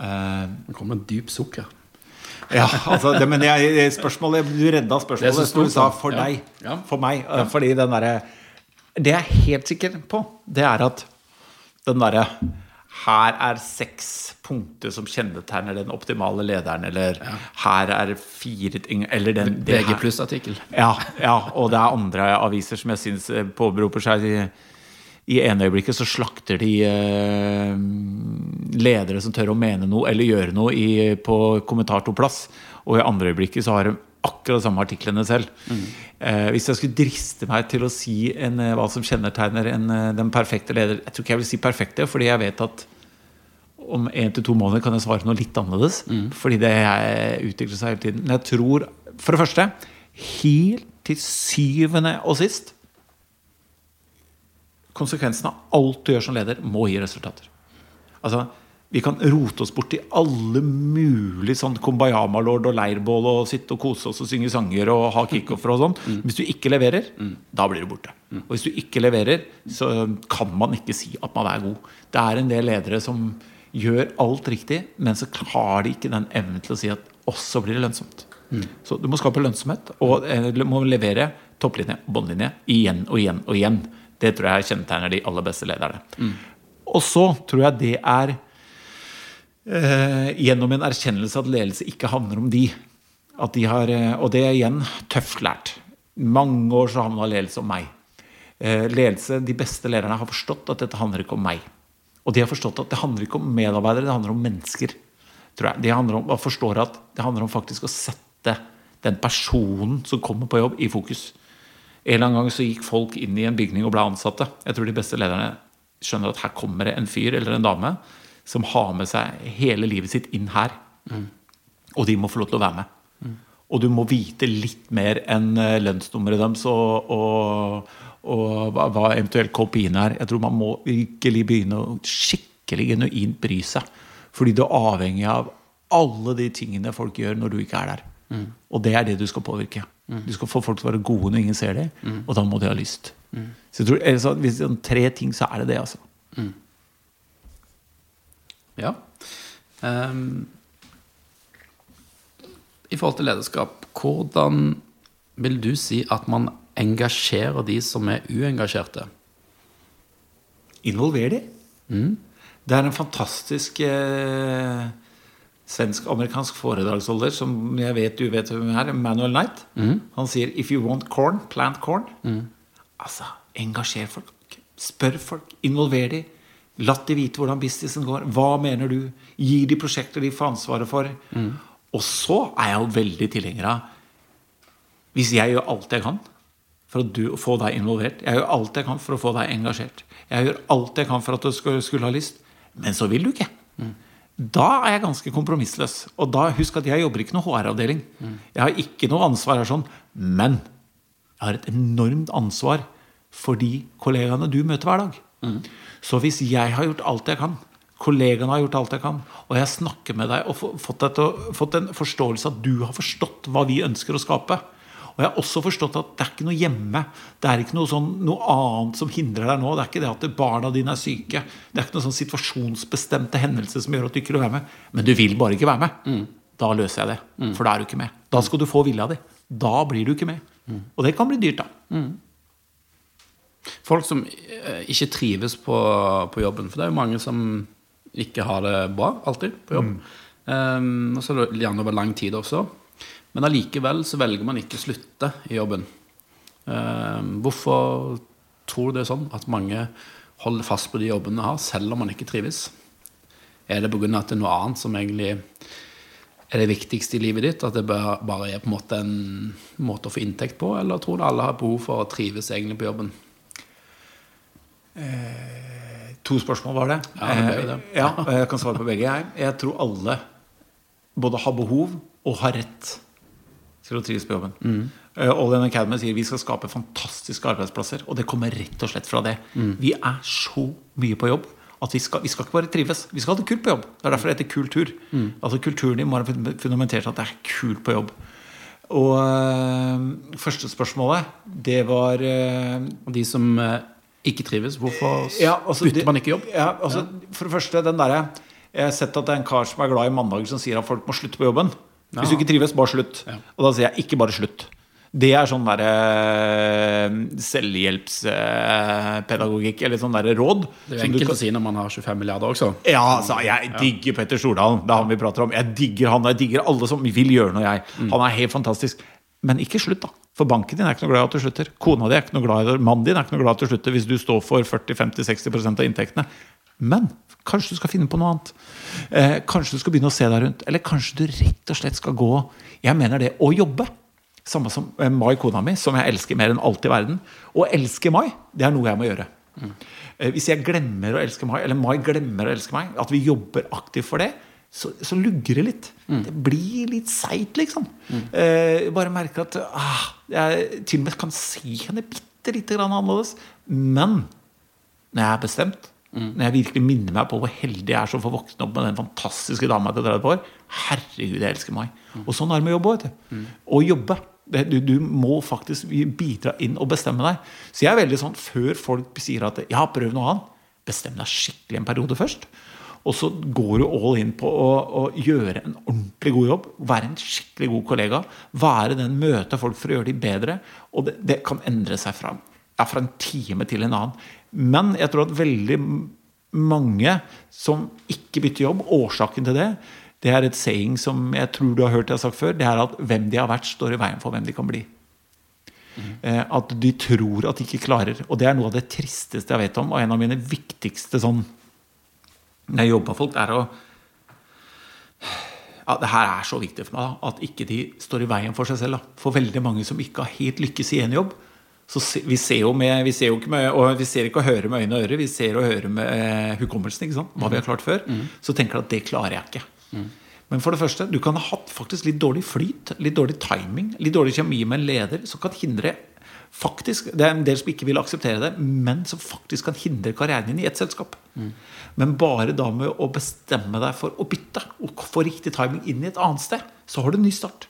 Eh, Det kommer en dyp sukk ja. Ja, altså, det, men jeg, spørsmålet Du redda spørsmålet. Det er du sa for Ja. deg. Ja. For meg. Fordi den derre Det jeg er helt sikker på, det er at den derre Her er seks punkter som kjennetegner den optimale lederen, eller her er fire ting Eller den VG pluss-artikkel. ja, ja, og det er andre aviser som jeg syns eh, påberoper seg i, ene øyeblikket så slakter de eh, ledere som tør å mene noe eller gjøre noe i, på kommentatorplass. Og i andre øyeblikket så har de akkurat de samme artiklene selv. Eh, hvis jeg skulle driste meg til å si en, eh, hva som kjennetegner en, eh, den perfekte leder Jeg tror ikke jeg vil si perfekte, fordi jeg vet at om én til to måneder kan jeg svare noe litt annerledes. Fordi det er- utvikler seg hele tiden. Men jeg tror, for det første, helt til syvende og sist Konsekvensen av alt du gjør som leder, må gi resultater. Altså, Vi kan rote oss bort i alle mulige sånn kumbayama-lord og leirbål og sitte og kose oss og synge sanger og ha kickoffer og sånn. Hvis du ikke leverer, da blir du borte. Og hvis du ikke leverer, så kan man ikke si at man er god. Det er en del ledere som gjør alt riktig, men så har de ikke den evnen til å si at også blir det lønnsomt. Så du må skape lønnsomhet og eh, du må levere topplinje båndlinje igjen og igjen og igjen. Det tror jeg kjennetegner de aller beste lederne. Og så tror jeg det er eh, gjennom en erkjennelse at ledelse ikke handler om de. At de har, eh, og det er igjen tøft lært. mange år så handla ledelse om meg. Eh, ledelse, De beste lederne har forstått at dette handler ikke om meg. Og de har forstått at det handler ikke om medarbeidere, det handler om mennesker. tror jeg. De om, forstår at det handler om faktisk å sette den personen som kommer på jobb, i fokus. En eller annen gang så gikk folk inn i en bygning og ble ansatte. Jeg tror de beste lederne skjønner at her kommer det en fyr eller en dame som har med seg hele livet sitt inn her. Mm. Og de må få lov til å være med. Mm. Og du må vite litt mer enn eh, lønnsnummeret deres og, og, og hva, hva eventuelt KPI-en er. Jeg tror man må virkelig begynne å skikkelig genuint bry seg. Fordi du er avhengig av alle de tingene folk gjør når du ikke er der. Mm. Og det er det du skal påvirke. Mm. Du skal få folk til å være gode når ingen ser det, mm. og da må de ha lyst. Mm. Så jeg tror, altså, Hvis det er tre ting, så er det det, altså. Mm. Ja. Um, I forhold til lederskap, hvordan vil du si at man engasjerer de som er uengasjerte? Involver de. Mm. Det er en fantastisk eh, svensk-amerikansk foredragsholder som jeg vet du vet hvem er, Manuel Knight. Mm. Han sier 'if you want corn, plant corn'. Mm. Altså, engasjer folk. Spør folk. Involver de. La de vite hvordan businessen går. Hva mener du? Gi de prosjekter de får ansvaret for. Mm. Og så er jeg jo veldig tilhenger av Hvis jeg gjør alt jeg kan for å få deg involvert Jeg gjør alt jeg kan for å få deg engasjert. Jeg gjør alt jeg kan for at du skulle, skulle ha lyst. Men så vil du ikke. Mm. Da er jeg ganske kompromissløs. Og da husk at jeg jobber ikke noe HR-avdeling. Jeg har ikke noe ansvar her sånn. Men jeg har et enormt ansvar for de kollegaene du møter hver dag. Så hvis jeg har gjort alt jeg kan, kollegaene har gjort alt jeg kan, og jeg snakker med deg og fått, deg til, fått en forståelse at du har forstått hva vi ønsker å skape, og jeg har også forstått at det er ikke noe hjemme. Det er ikke noe, sånn, noe annet som hindrer deg nå. Det er ikke det at barna dine er syke. Det er ikke noen sånn situasjonsbestemte hendelser som gjør at du ikke vil være med. Men du vil bare ikke være med. Mm. Da løser jeg det. Mm. For da er du ikke med. Da skal du få vilja di. Da blir du ikke med. Mm. Og det kan bli dyrt, da. Mm. Folk som eh, ikke trives på, på, jobben. For det er jo mange som ikke har det bra alltid på jobb. Um, og så er gjerne over lang tid også. Men allikevel så velger man ikke å slutte i jobben. Eh, hvorfor tror du det er sånn at mange holder fast på de jobbene de har, selv om man ikke trives? Er det pga. at det er noe annet som egentlig er det viktigste i livet ditt? At det bare er på en måte en måte å få inntekt på? Eller tror du alle har behov for å trives egentlig på jobben? Eh, to spørsmål var det. Ja, det, det. Eh, ja, jeg kan svare på begge. Jeg, jeg tror alle både har behov og har rett til å trives på jobben. Mm. Uh, All Academy sier vi skal skape fantastiske arbeidsplasser. Og det kommer rett og slett fra det. Mm. Vi er så mye på jobb at vi skal, vi skal, ikke bare trives. Vi skal ha det kult på jobb. Det er derfor det heter kultur. Mm. Altså Kulturen din må være fundamentert at det er kult på jobb. Og uh, første spørsmålet, det var uh, De som ikke trives, hvorfor ja, altså, bytter man ikke jobb? Ja, altså, ja. For det første, den derre Jeg har sett at det er en kar som er glad i mandager, som sier at folk må slutte på jobben. Ja. Hvis du ikke trives, bare slutt. Ja. Og da sier jeg ikke bare slutt. Det er sånn derre uh, selvhjelpspedagogikk, uh, eller sånn derre råd. Det er enkelt kan... å si når man har 25 milliarder også. Ja, altså, jeg digger Petter Stordalen. Det er han vi prater om. Jeg digger han, og jeg digger alle som vil gjøre noe, jeg. Mm. Han er helt fantastisk. Men ikke slutt, da. For banken din er ikke noe glad i at du slutter. Kona di er ikke noe glad i det. Mannen din er ikke noe glad i at du slutter hvis du står for 40-50-60% av inntektene. Men kanskje du skal finne på noe annet. Eh, kanskje du skal begynne å se deg rundt. Eller kanskje du rett og slett skal gå Jeg mener det å jobbe. Samme som eh, Mai, kona mi, som jeg elsker mer enn alt i verden. Å elske Mai, det er noe jeg må gjøre. Mm. Eh, hvis jeg glemmer å elske Mai, eller Mai glemmer å elske meg, at vi jobber aktivt for det, så, så lugger det litt. Mm. Det blir litt seigt, liksom. Mm. Eh, bare merker at ah, jeg til og med kan se henne bitte lite grann annerledes. Men når jeg er bestemt, Mm. Når jeg virkelig minner meg på hvor heldig jeg er som får våkne opp med den fantastiske dama etter 30 år. Herregud, jeg elsker meg. Mm. Og sånn er det med jobb òg. Mm. Å jobbe. Du, du, må faktisk bidra inn og bestemme deg. Så jeg er veldig sånn, Før folk sier at ja, prøv noe annet, bestem deg skikkelig en periode først. Og så går du all in på å, å, gjøre en ordentlig god jobb. Være en skikkelig god kollega. Være den møte folk for å gjøre dem bedre. Og det, det kan endre seg fra, ja, fra en time til en annen. Men jeg tror at veldig mange som ikke bytter jobb, årsaken til det, det er et saying som jeg tror du har hørt jeg har sagt før. Det er at hvem de har vært, står i veien for hvem de kan bli. Mm. at de tror at de ikke klarer. Og det er noe av det tristeste jeg vet om. Og en av mine viktigste sånn når jeg jobber med folk, er å ja, det her er så viktig for meg da, at ikke de står i veien for seg selv. Da. For veldig mange som ikke har helt lykkes i en jobb. Så vi, ser jo med, vi ser jo ikke med, og vi ser ikke og hører med øyne og ører, vi ser og hører med eh, hukommelsen. ikke sant? Hva vi har klart før. Så tenker du at det klarer jeg ikke. Men for det første, du kan ha hatt faktisk litt dårlig flyt, litt dårlig timing, litt dårlig kjemi med en leder som kan hindre faktisk, Det er en del som ikke vil akseptere det, men som faktisk kan hindre karrieren din i ett selskap. Men bare da med å bestemme deg for å bytte og få riktig timing inn i et annet sted, så har du en ny start.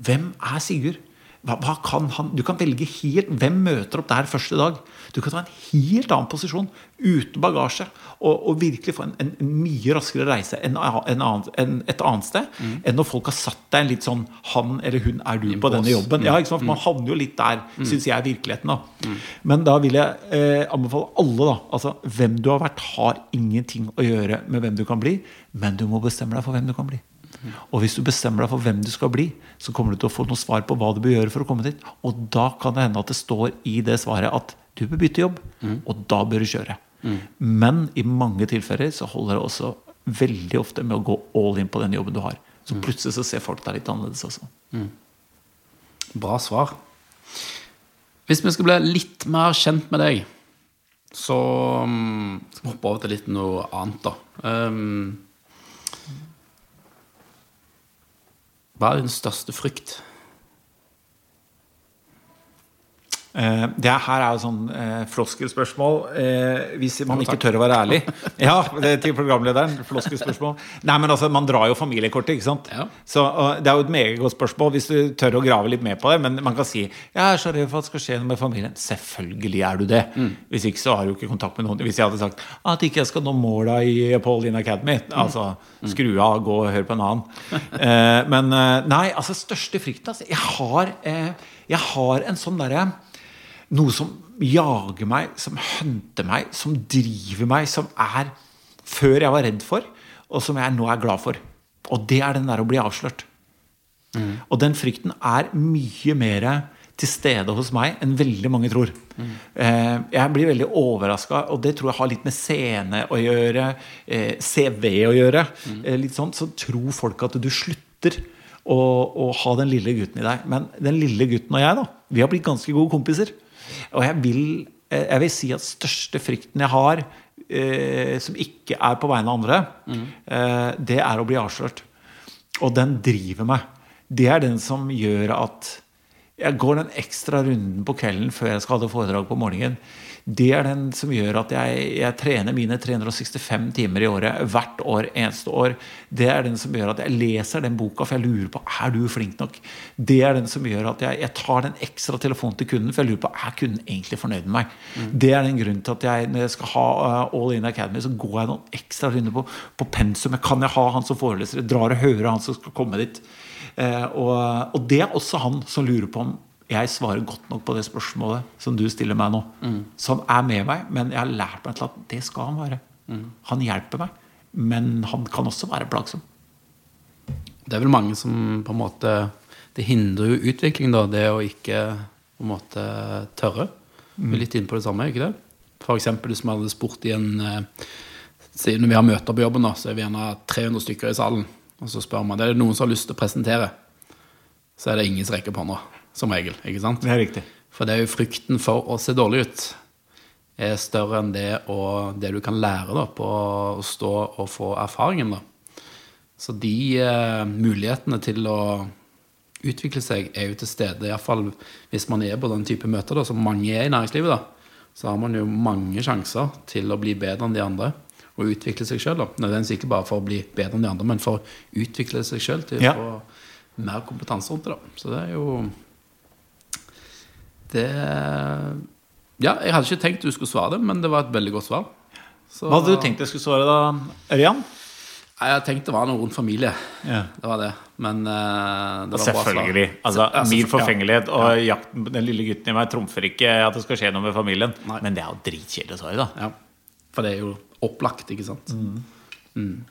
Hvem er Sigurd? Hva, hva kan han? Du kan velge helt hvem møter opp der første dag. Du kan ta en helt annen posisjon uten bagasje og, og virkelig få en, en, en mye raskere reise enn en en et annet sted Mm. enn når folk har satt deg en litt sånn Han eller hun er du på denne jobben. Ja, ikke sant? For Man havner jo litt der, Mm. syns jeg, virkeligheten. da Men da vil jeg eh, anbefale alle, da. Altså, hvem du har vært, har ingenting å gjøre med hvem du kan bli, men du må bestemme deg for hvem du kan bli. Og hvis du bestemmer deg for hvem du skal bli, så kommer du til å få noe svar på hva du bør gjøre for å komme dit. Og da kan det hende at det står i det svaret at du bør bytte jobb, og da bør du kjøre. Men i mange tilfeller så holder det også veldig ofte med å gå all in på den jobben du har. Så plutselig så ser folk deg litt annerledes også. Bra svar. Hvis vi skal bli litt mer kjent med deg, så um, skal vi hoppe over til litt noe annet, da. Um, hva er din største frykt? Eh, det her er jo sånn eh, floskelspørsmål eh, hvis man ikke tør å være ærlig. Ja, det til programlederen. Floskelspørsmål. Nei, men altså, Man drar jo familiekortet, ikke sant? Ja. Så og Det er jo et meget godt spørsmål hvis du tør å grave litt mer på det. Men man kan si jeg er så redd for at det skal skje noe med familien. Selvfølgelig er du det. Hvis ikke så har du ikke kontakt med noen. Hvis jeg hadde sagt at ikke jeg skal nå måla i Paul In Academy, altså skru av, gå og hør på en annen. Eh, men eh, nei, altså største frykten altså, jeg, har, eh, jeg har en sånn derre noe som jager meg, som hunter meg, som driver meg, som er før jeg var redd for, og som jeg nå er glad for. Og det er den der å bli avslørt. Og den frykten er mye mer til stede hos meg enn veldig mange tror. Eh, jeg blir veldig overraska, og det tror jeg har litt med scene å gjøre, eh, CV å gjøre. Eh, litt sånn, Så tror folk at du slutter å, å ha den lille gutten i deg. Men den lille gutten og jeg, da, vi har blitt ganske gode kompiser. Og jeg vil, eh, jeg vil si at største frykten jeg har, eh, som ikke er på vegne av andre, eh, det er å bli avslørt. Og den driver meg. Det er den som gjør at jeg går den ekstra runden på kvelden før jeg skal ha det foredrag på morgenen. Det er den som gjør at jeg, jeg trener mine 365 timer i året hvert år, eneste år. Det er den som gjør at jeg leser den boka, for jeg lurer på er du flink nok. Det er den som gjør at jeg, jeg tar den ekstra telefonen til kunden, for jeg lurer på er kunden egentlig fornøyd med meg. Det er den grunnen til at jeg når jeg skal ha uh, All In Academy, så går jeg noen ekstra runder på, på pensumet. Kan jeg ha han som foreleser? Jeg drar og hører han som skal komme dit. Uh, og, og det er også han som lurer på om jeg svarer godt nok på det spørsmålet som du stiller meg nå. Som er med meg, men jeg har lært meg til at det skal han være. Han hjelper meg, men han kan også være plagsom. Det er vel mange som på en måte Det hindrer jo utvikling, da, det å ikke på en måte tørre. Vi er litt inne på det samme, ikke det? Eksempel hvis vi hadde spurt i en eh, Siden vi har møter på jobben, da, så er vi gjerne 300 stykker i salen. Og så spør man det er det noen som har lyst til å presentere. Så er det ingen som rekker på hånda, som regel. ikke sant? Det er riktig. For det er jo frykten for å se dårlig ut er større enn det, og det du kan lære da, på å stå og få erfaringen. da. Så de eh, mulighetene til å utvikle seg er jo til stede, iallfall hvis man er på den type møter, da, som mange er i næringslivet. da, Så har man jo mange sjanser til å bli bedre enn de andre og utvikle seg sjøl. Nødvendigvis ikke bare for å bli bedre enn de andre, men for å utvikle seg sjøl til Ja. å få mer kompetanse rundt det. Så det er jo det Ja, jeg hadde ikke tenkt du skulle svare det, men det var et veldig godt svar. Så, Hva hadde du tenkt jeg skulle svare da, Ørjan? Jeg tenkt det var noe rundt familie. Ja. Det var det. Men eh, det var bra altså, Selvfølgelig. Altså, min forfengelighet ja. og jakten på den lille gutten i meg trumfer ikke at det skal skje noe med familien. Nei. Men det er jo dritkjedelig å svare, da. Ja. For det er jo opplagt, ikke sant? Mm.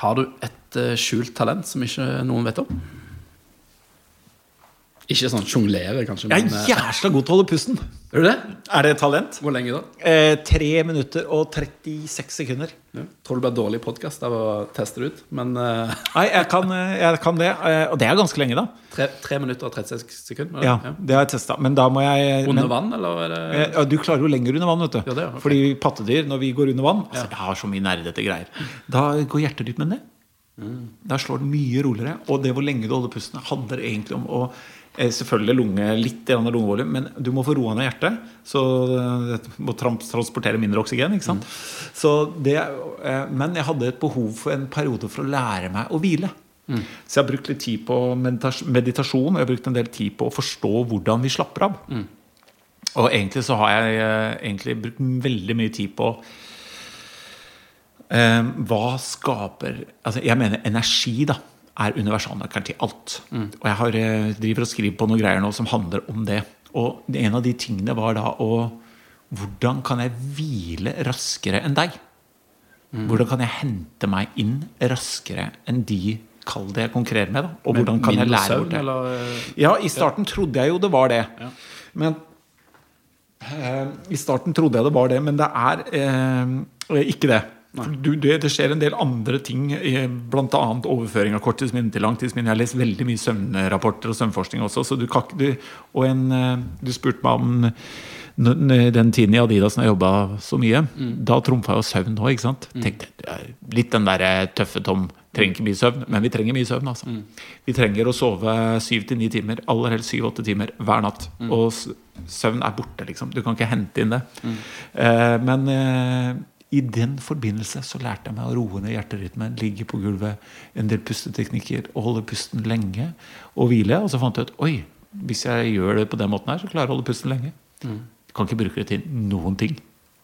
Har du et eh, skjult talent som ikke noen vet om? Ikke sånn sjonglere, kanskje. Jeg er eh, jævla god til å holde pusten. er det? Er det talent? Hvor lenge da? Eh, 3 minutter og 36 sekunder. Ja. Tror det blir dårlig podkast av å teste det ut. Men eh, Nei, jeg kan, eh, jeg kan det. eh, Og det er ganske lenge, da. tre, tre minutter og 36 sekunder? Ja, Det har jeg testa. Men da må jeg Under vann, eller er det ja, Du klarer jo lenger under vann, vet du. Ja, det okay. Fordi pattedyr, når vi går under vann altså, Jeg har så mye nerdete greier. Da går hjerterytmen ned. Mm. Da slår det mye roligere. Og det hvor lenge du holder pusten, handler egentlig om å Selvfølgelig lunge, litt lungevolum, men du må få roa ned hjertet. Så du må transportere mindre oksygen. ikke Mm. sant? Så det, eh, men jeg hadde et behov for en periode for å lære meg å hvile. Mm. Så jeg har brukt litt tid på meditasjon og jeg har brukt en del tid på å forstå hvordan vi slapper av. Mm. Og egentlig så har jeg eh, egentlig brukt veldig mye tid på eh, hva skaper altså Jeg mener energi da er universalnøkkelen til alt. Og jeg har, eh, driver og skriver på noen greier nå som handler om det. Og en av de tingene var da å Hvordan kan jeg hvile raskere enn deg? Hvordan kan jeg hente meg inn raskere enn de kall det jeg konkurrerer med? da? Og hvordan kan jeg lære bort det? eller eh, Ja, i starten trodde jeg jo det var det. Ja. Men eh, I starten trodde jeg det var det, men det er eh, ikke det. Du, det. Det skjer en del andre ting, eh, bl.a. overføring av korttidsminne til langtidsminne. Jeg har lest veldig mye søvnrapporter og søvnforskning også. Så du du, og en, eh, du spurte meg om den tiden i Adidas når jeg jobba så mye. Da trumfa jo søvn òg, ikke sant? Tenkte, eh, litt den der tøffe Tom. Trenger ikke mye søvn, men vi trenger mye søvn. altså. Vi trenger å sove syv til ni timer, aller helst syv-åtte timer hver natt. Og søvn er borte, liksom. Du kan ikke hente inn det. Eh, men eh, i den forbindelse så lærte jeg meg å roe ned hjerterytmen, ligge på gulvet, en del pusteteknikker, og holde pusten lenge og hvile. Og så fant jeg ut oi, hvis jeg gjør det på den måten her, så klarer jeg å holde pusten lenge. Mm. kan ikke bruke det til noen ting.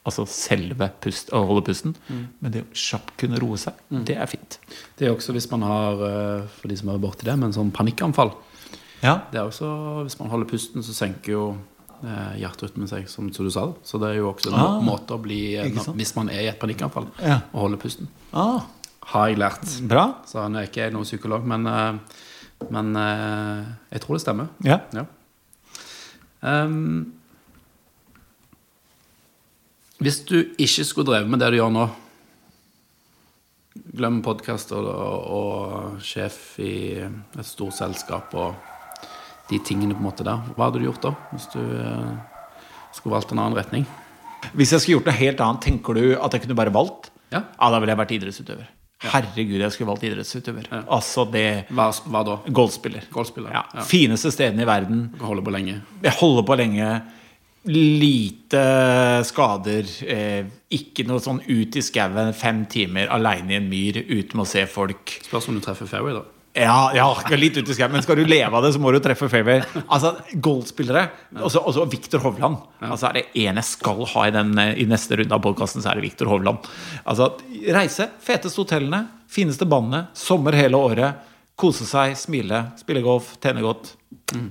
Altså selve pust, å holde pusten. Men det å kjapt kunne roe seg, det er fint. Det er også hvis man har, eh, for de som er borti det, men sånn panikkanfall. Ja, Det er også, Hvis man holder pusten, så senker jo hjerterytmen seg, som, som du sa. Så det er jo også en Ah, måte å bli eh. Hvis man er i et panikkanfall, Ja. å holde pusten. ah, Har jeg lært. Bra. Så nå er ikke noen psykolog, men, eh, men eh, jeg tror det stemmer. Ja. Ja. Um, hvis du ikke skulle drevet med det du gjør nå Glem podkast og, og, og sjef i et stort selskap og de tingene på en måte der. Hva hadde du gjort da? Hvis du eh, skulle valgt en annen retning? Hvis jeg skulle gjort noe helt annet, tenker du at jeg kunne bare valgt? Ja. Ja, da ville jeg vært idrettsutøver. Herregud, jeg skulle valgt idrettsutøver. Altså det Hva, hva da? Golfspiller. Golfspiller? Ja. Ja. Fineste stedene i verden. Holde på lenge? Jeg holder på lenge. Lite skader. Eh, ikke noe sånn ut i skauen fem timer aleine i en myr uten å se folk. Spørs om du treffer fairway, da. Ja, ja litt ut i skauen, men skal du leve av det, så må du treffe fairway. Altså, Golfspillere. Også, også Viktor Hovland. Altså, er det en jeg skal ha i, den, i neste runde av podkasten, så er det Viktor Hovland. Altså, Reise, feteste hotellene, fineste bandene, sommer hele året. Kose seg, smile, spille golf, tjene godt.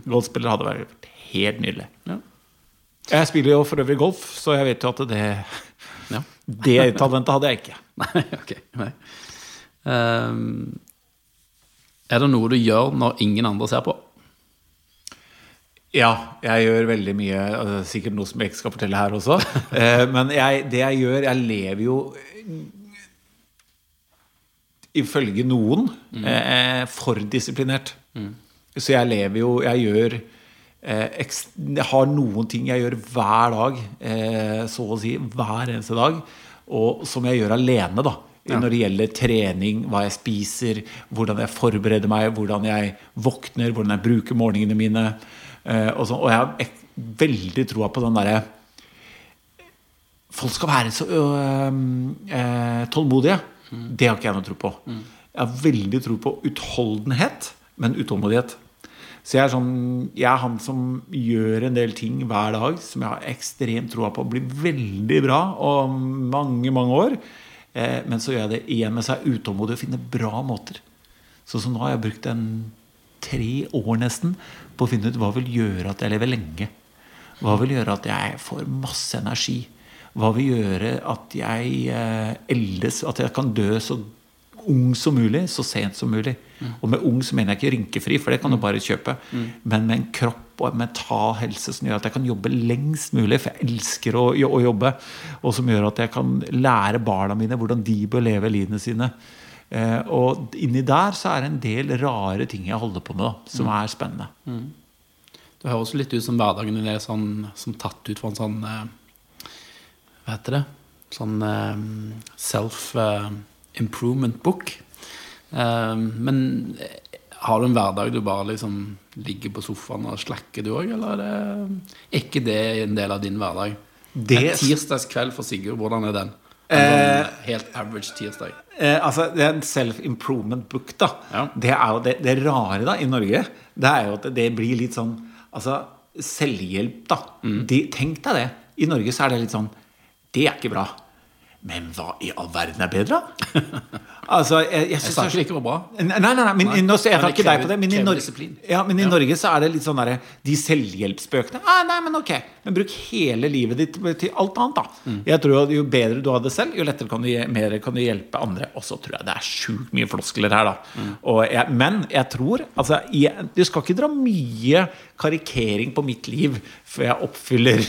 Golfspiller hadde vært helt nydelig. Ja. Jeg spiller jo for øvrig golf, så jeg vet jo at det, ja. det talentet hadde jeg ikke. Nei, ok. Nei. Ehm, er det noe du gjør når ingen andre ser på? Ja, jeg gjør veldig mye. Sikkert noe som jeg ikke skal fortelle her også. Eh, Men jeg, det jeg gjør Jeg lever jo ifølge noen mm. for disiplinert. Så jeg lever jo Jeg gjør eh, Jeg har noen ting jeg gjør hver dag, eh, så å si hver eneste dag, og som jeg gjør alene, da. Når det gjelder trening, hva jeg spiser, hvordan jeg forbereder meg, hvordan jeg våkner, hvordan jeg bruker morgenene mine. Eh, og, så, og jeg har veldig troa på den derre Folk skal være så øh, øh, tålmodige. Det har ikke jeg noe tro på. Jeg har veldig tro på utholdenhet, men utålmodighet. Så jeg er, sånn, jeg er han som gjør en del ting hver dag som jeg har ekstremt troa på blir veldig bra om mange, mange år. Eh, men så gjør jeg det igjen med seg utålmodig og finner bra måter. Sånn som nå har jeg brukt en tre år nesten på å finne ut hva vil gjøre at jeg lever lenge. Hva vil gjøre at jeg får masse energi? Hva vil gjøre at jeg eh, eldes, at jeg kan dø så ung som mulig, så sent som mulig. Og med ung så mener jeg ikke rynkefri, for det kan du bare kjøpe. Men med en kropp og en mental helse som gjør at jeg kan jobbe lengst mulig, for jeg elsker å, å jobbe. Og som gjør at jeg kan lære barna mine hvordan de bør leve livene sine. Eh, og inni der så er det en del rare ting jeg holder på med, da, som er spennende. Det høres litt ut som hverdagen din er sånn, som tatt ut fra en sånn eh, Hva heter det? Sånn eh, self eh, improvement book. Eh, men eh, har du en hverdag du bare liksom ligger på sofaen og slakker, du òg, eller er, det, er ikke det en del av din hverdag? Det- En tirsdagskveld for Sigurd, hvordan er den? En sånn helt average tirsdag. Eh, altså, det er en self-improvement book, da. Ja. Det er jo det, det rare da i Norge. Det er jo at det blir litt sånn Altså, selvhjelp, da. De, tenk deg det. I Norge så er det litt sånn Det er ikke bra. Men hva i all verden er bedre, da? altså, jeg, jeg, Jeg synes det er ikke det var bra. Nei, nei, nei, men, Nei. Nå, jeg tar ikke deg på det. Men i, Norge, ja, men i Ja. Norge så er det litt sånn derre De selvhjelpsbøkene ah, Nei, men ok. Men bruk hele livet ditt til alt annet, da. Mm. Jeg tror at Jo bedre du har det selv, jo lettere kan du, mer kan du hjelpe andre. Og så tror jeg det er sjukt mye floskler her, da. Mm. Og jeg, men jeg tror altså, jeg, Du skal ikke dra mye karikering på mitt liv før jeg oppfyller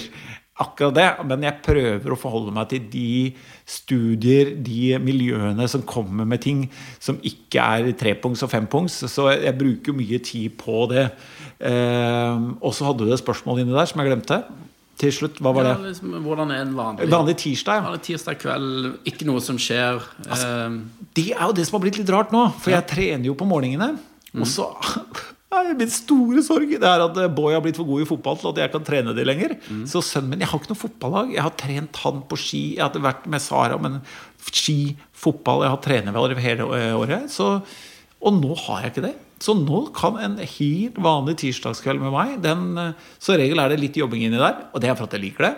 akkurat det, men jeg prøver å forholde meg til de studier, de miljøene som kommer med ting som ikke er trepunkts og fempunkts. Så jeg bruker mye tid på det. Eh, og så hadde du et spørsmål inni der som jeg glemte. Til slutt, hva var Ja, det? liksom, hvordan er en vanlig, Vanlig tirsdag. ja. vanlig tirsdag kveld? Ikke noe som skjer. Altså, Det er jo det som har blitt litt rart nå. For jeg trener jo på morgenene. Og så er min store sorg Det er at eh, Boy har blitt for god i fotball til at jeg kan trene det lenger. Så sønnen min Jeg har ikke noe fotballag. Jeg har trent han på ski. Jeg hadde vært med Sara, men ski, fotball Jeg har trenervalg hele eh, året. Så, og nå har jeg ikke det. Så nå kan en helt vanlig tirsdagskveld med meg den, eh, Så regel er det litt jobbing inni der, og det er for at jeg liker det.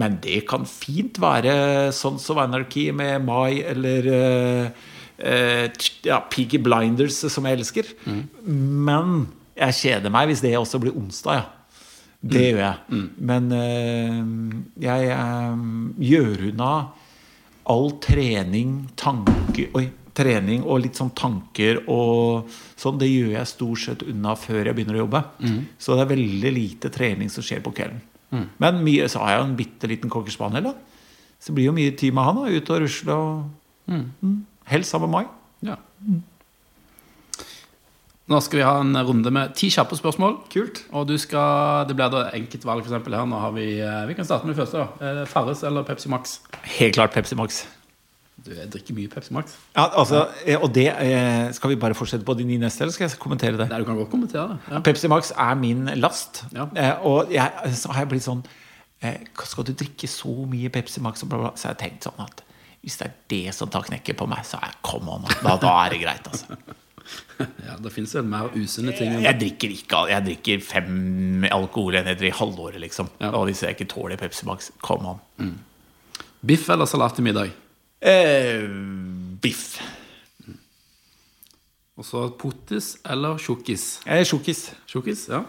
Men det kan fint være Sons of Anarchy med Mai eller eh, ja, Peaky Blinders, som jeg elsker. Men jeg kjeder meg hvis det også blir onsdag, ja. Det gjør jeg. Men eh, jeg eh, gjør unna all trening, tanke Oi, trening og litt sånn tanker og sånn, det gjør jeg stort sett unna før jeg begynner å jobbe. Så det er veldig lite trening som skjer på kvelden. Men mye, så har jeg jo en bitte liten cocker spaniel. da Så det blir jo mye tid med han. da Ut og rusle og mm. Helst sammen med meg. ja. Nå skal vi ha en runde med ti kjappe spørsmål. Kult. Og du skal, det blir da enkeltvalg for eksempel her. Nå har vi, eh, vi kan starte med det første. da. Eh, Farris eller Pepsi Max? Helt klart Pepsi Max. Du jeg drikker mye Pepsi Max. Ja, altså, eh, og det Skal vi bare fortsette på de ni neste, eller skal jeg kommentere det? Nei, du kan godt kommentere det. Ja. Pepsi Max er min last. Ja. Og jeg, så har jeg blitt sånn Skal du drikke så mye Pepsi Max? Og bla, bla, så har tenkt sånn at hvis det er det som tar knekken på meg, så er come on, da, da er det greit. altså Ja, det fins vel mer usunne ting enn Jeg drikker ikke Jeg drikker fem alkoholenheter i halvåret, liksom. Ja. Og hvis jeg ikke tåler Pepsi Max, come on. biff eller salat til middag. Eh, biff. Og så potis eller tjukkis. Jeg er. Tjukkis, ja.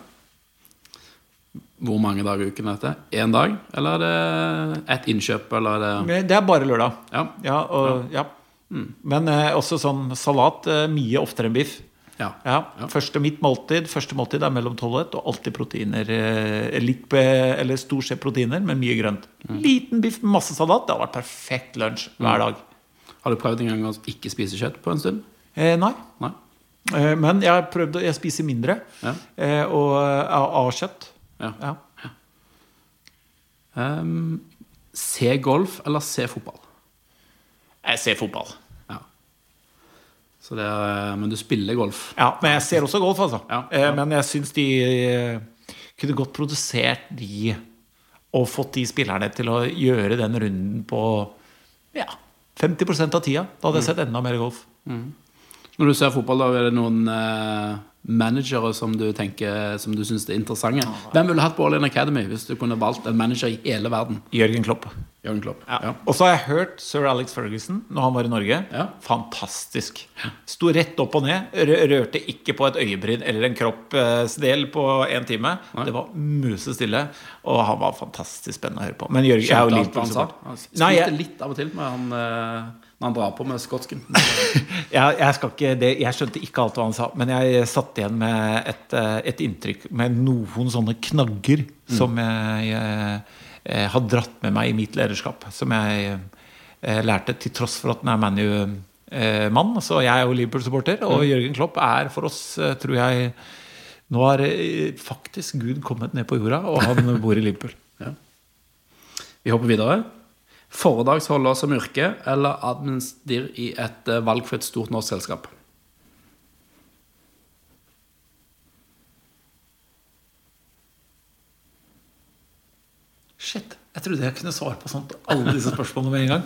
Hvor mange dager i uken er dette? Én dag? Eller er det ett innkjøp? Eller er det Det er bare lørdag. Ja. Ja, og, ja. Men eh, også sånn salat eh, mye oftere enn biff. ja. Ja. Første mitt måltid Første måltid er mellom 12 og ett, Og alltid proteiner eh, litt, be- Eller stort sett proteiner, men mye grønt Liten biff med masse salat Det har vært perfekt lunsj hver dag Har du prøvd en gang å ikke spise kjøtt på en stund? eh, Nei Nei? eh, Men jeg har prøvd å Jeg spiser mindre Ja. eh, Og av kjøtt Ja. ja. Um, se golf eller se fotball? Jeg ser fotball Ja. Så det er, men du spiller golf? Ja, men jeg ser også golf altså Ja, eh, ja. Men jeg synes de eh, Kunne godt produsert de Og fått de spillerne til å gjøre den runden på Ja 50% av tida Da hadde jeg sett enda mer golf Når du ser fotball, da er det noen eh, managere som du tenker Som du syns er interessante? Hvem ville hatt på All In Academy hvis du kunne valgt en manager i hele verden? Jørgen Klopp Jørgen Klopp. Ja. Og så har jeg hørt sir Alex Ferguson når han var i Norge. Ja. Fantastisk. Sto rett opp og ned. Rørte ikke på et øyebryn eller en kroppsdel på én time. Det var musestille. Og han var fantastisk spennende å høre på. Men Jørgen jeg er jo. Liverpool-supporter. Nei, spilte jeg, litt av og til med han eh, når han drar på med skotsken. Jeg, jeg, skal ikke, det, jeg skjønte ikke alt hva han sa, men jeg satt igjen med et, eh, et inntrykk med noen sånne knagger som jeg, jeg, har dratt med meg i mitt lederskap. Som jeg eh, lærte til tross for at den er ManU-mann. så jeg er jo Liverpool-supporter, og Jørgen Klopp er for oss, eh, tror jeg Nå har eh, faktisk Gud kommet ned på jorda, og han bor i Liverpool. Vi hopper videre. Foredragsholder som yrke eller administrer i et eh, valgfritt stort norsk selskap? Shit. Jeg trodde jeg kunne svare på sånt, alle disse spørsmålene med en gang.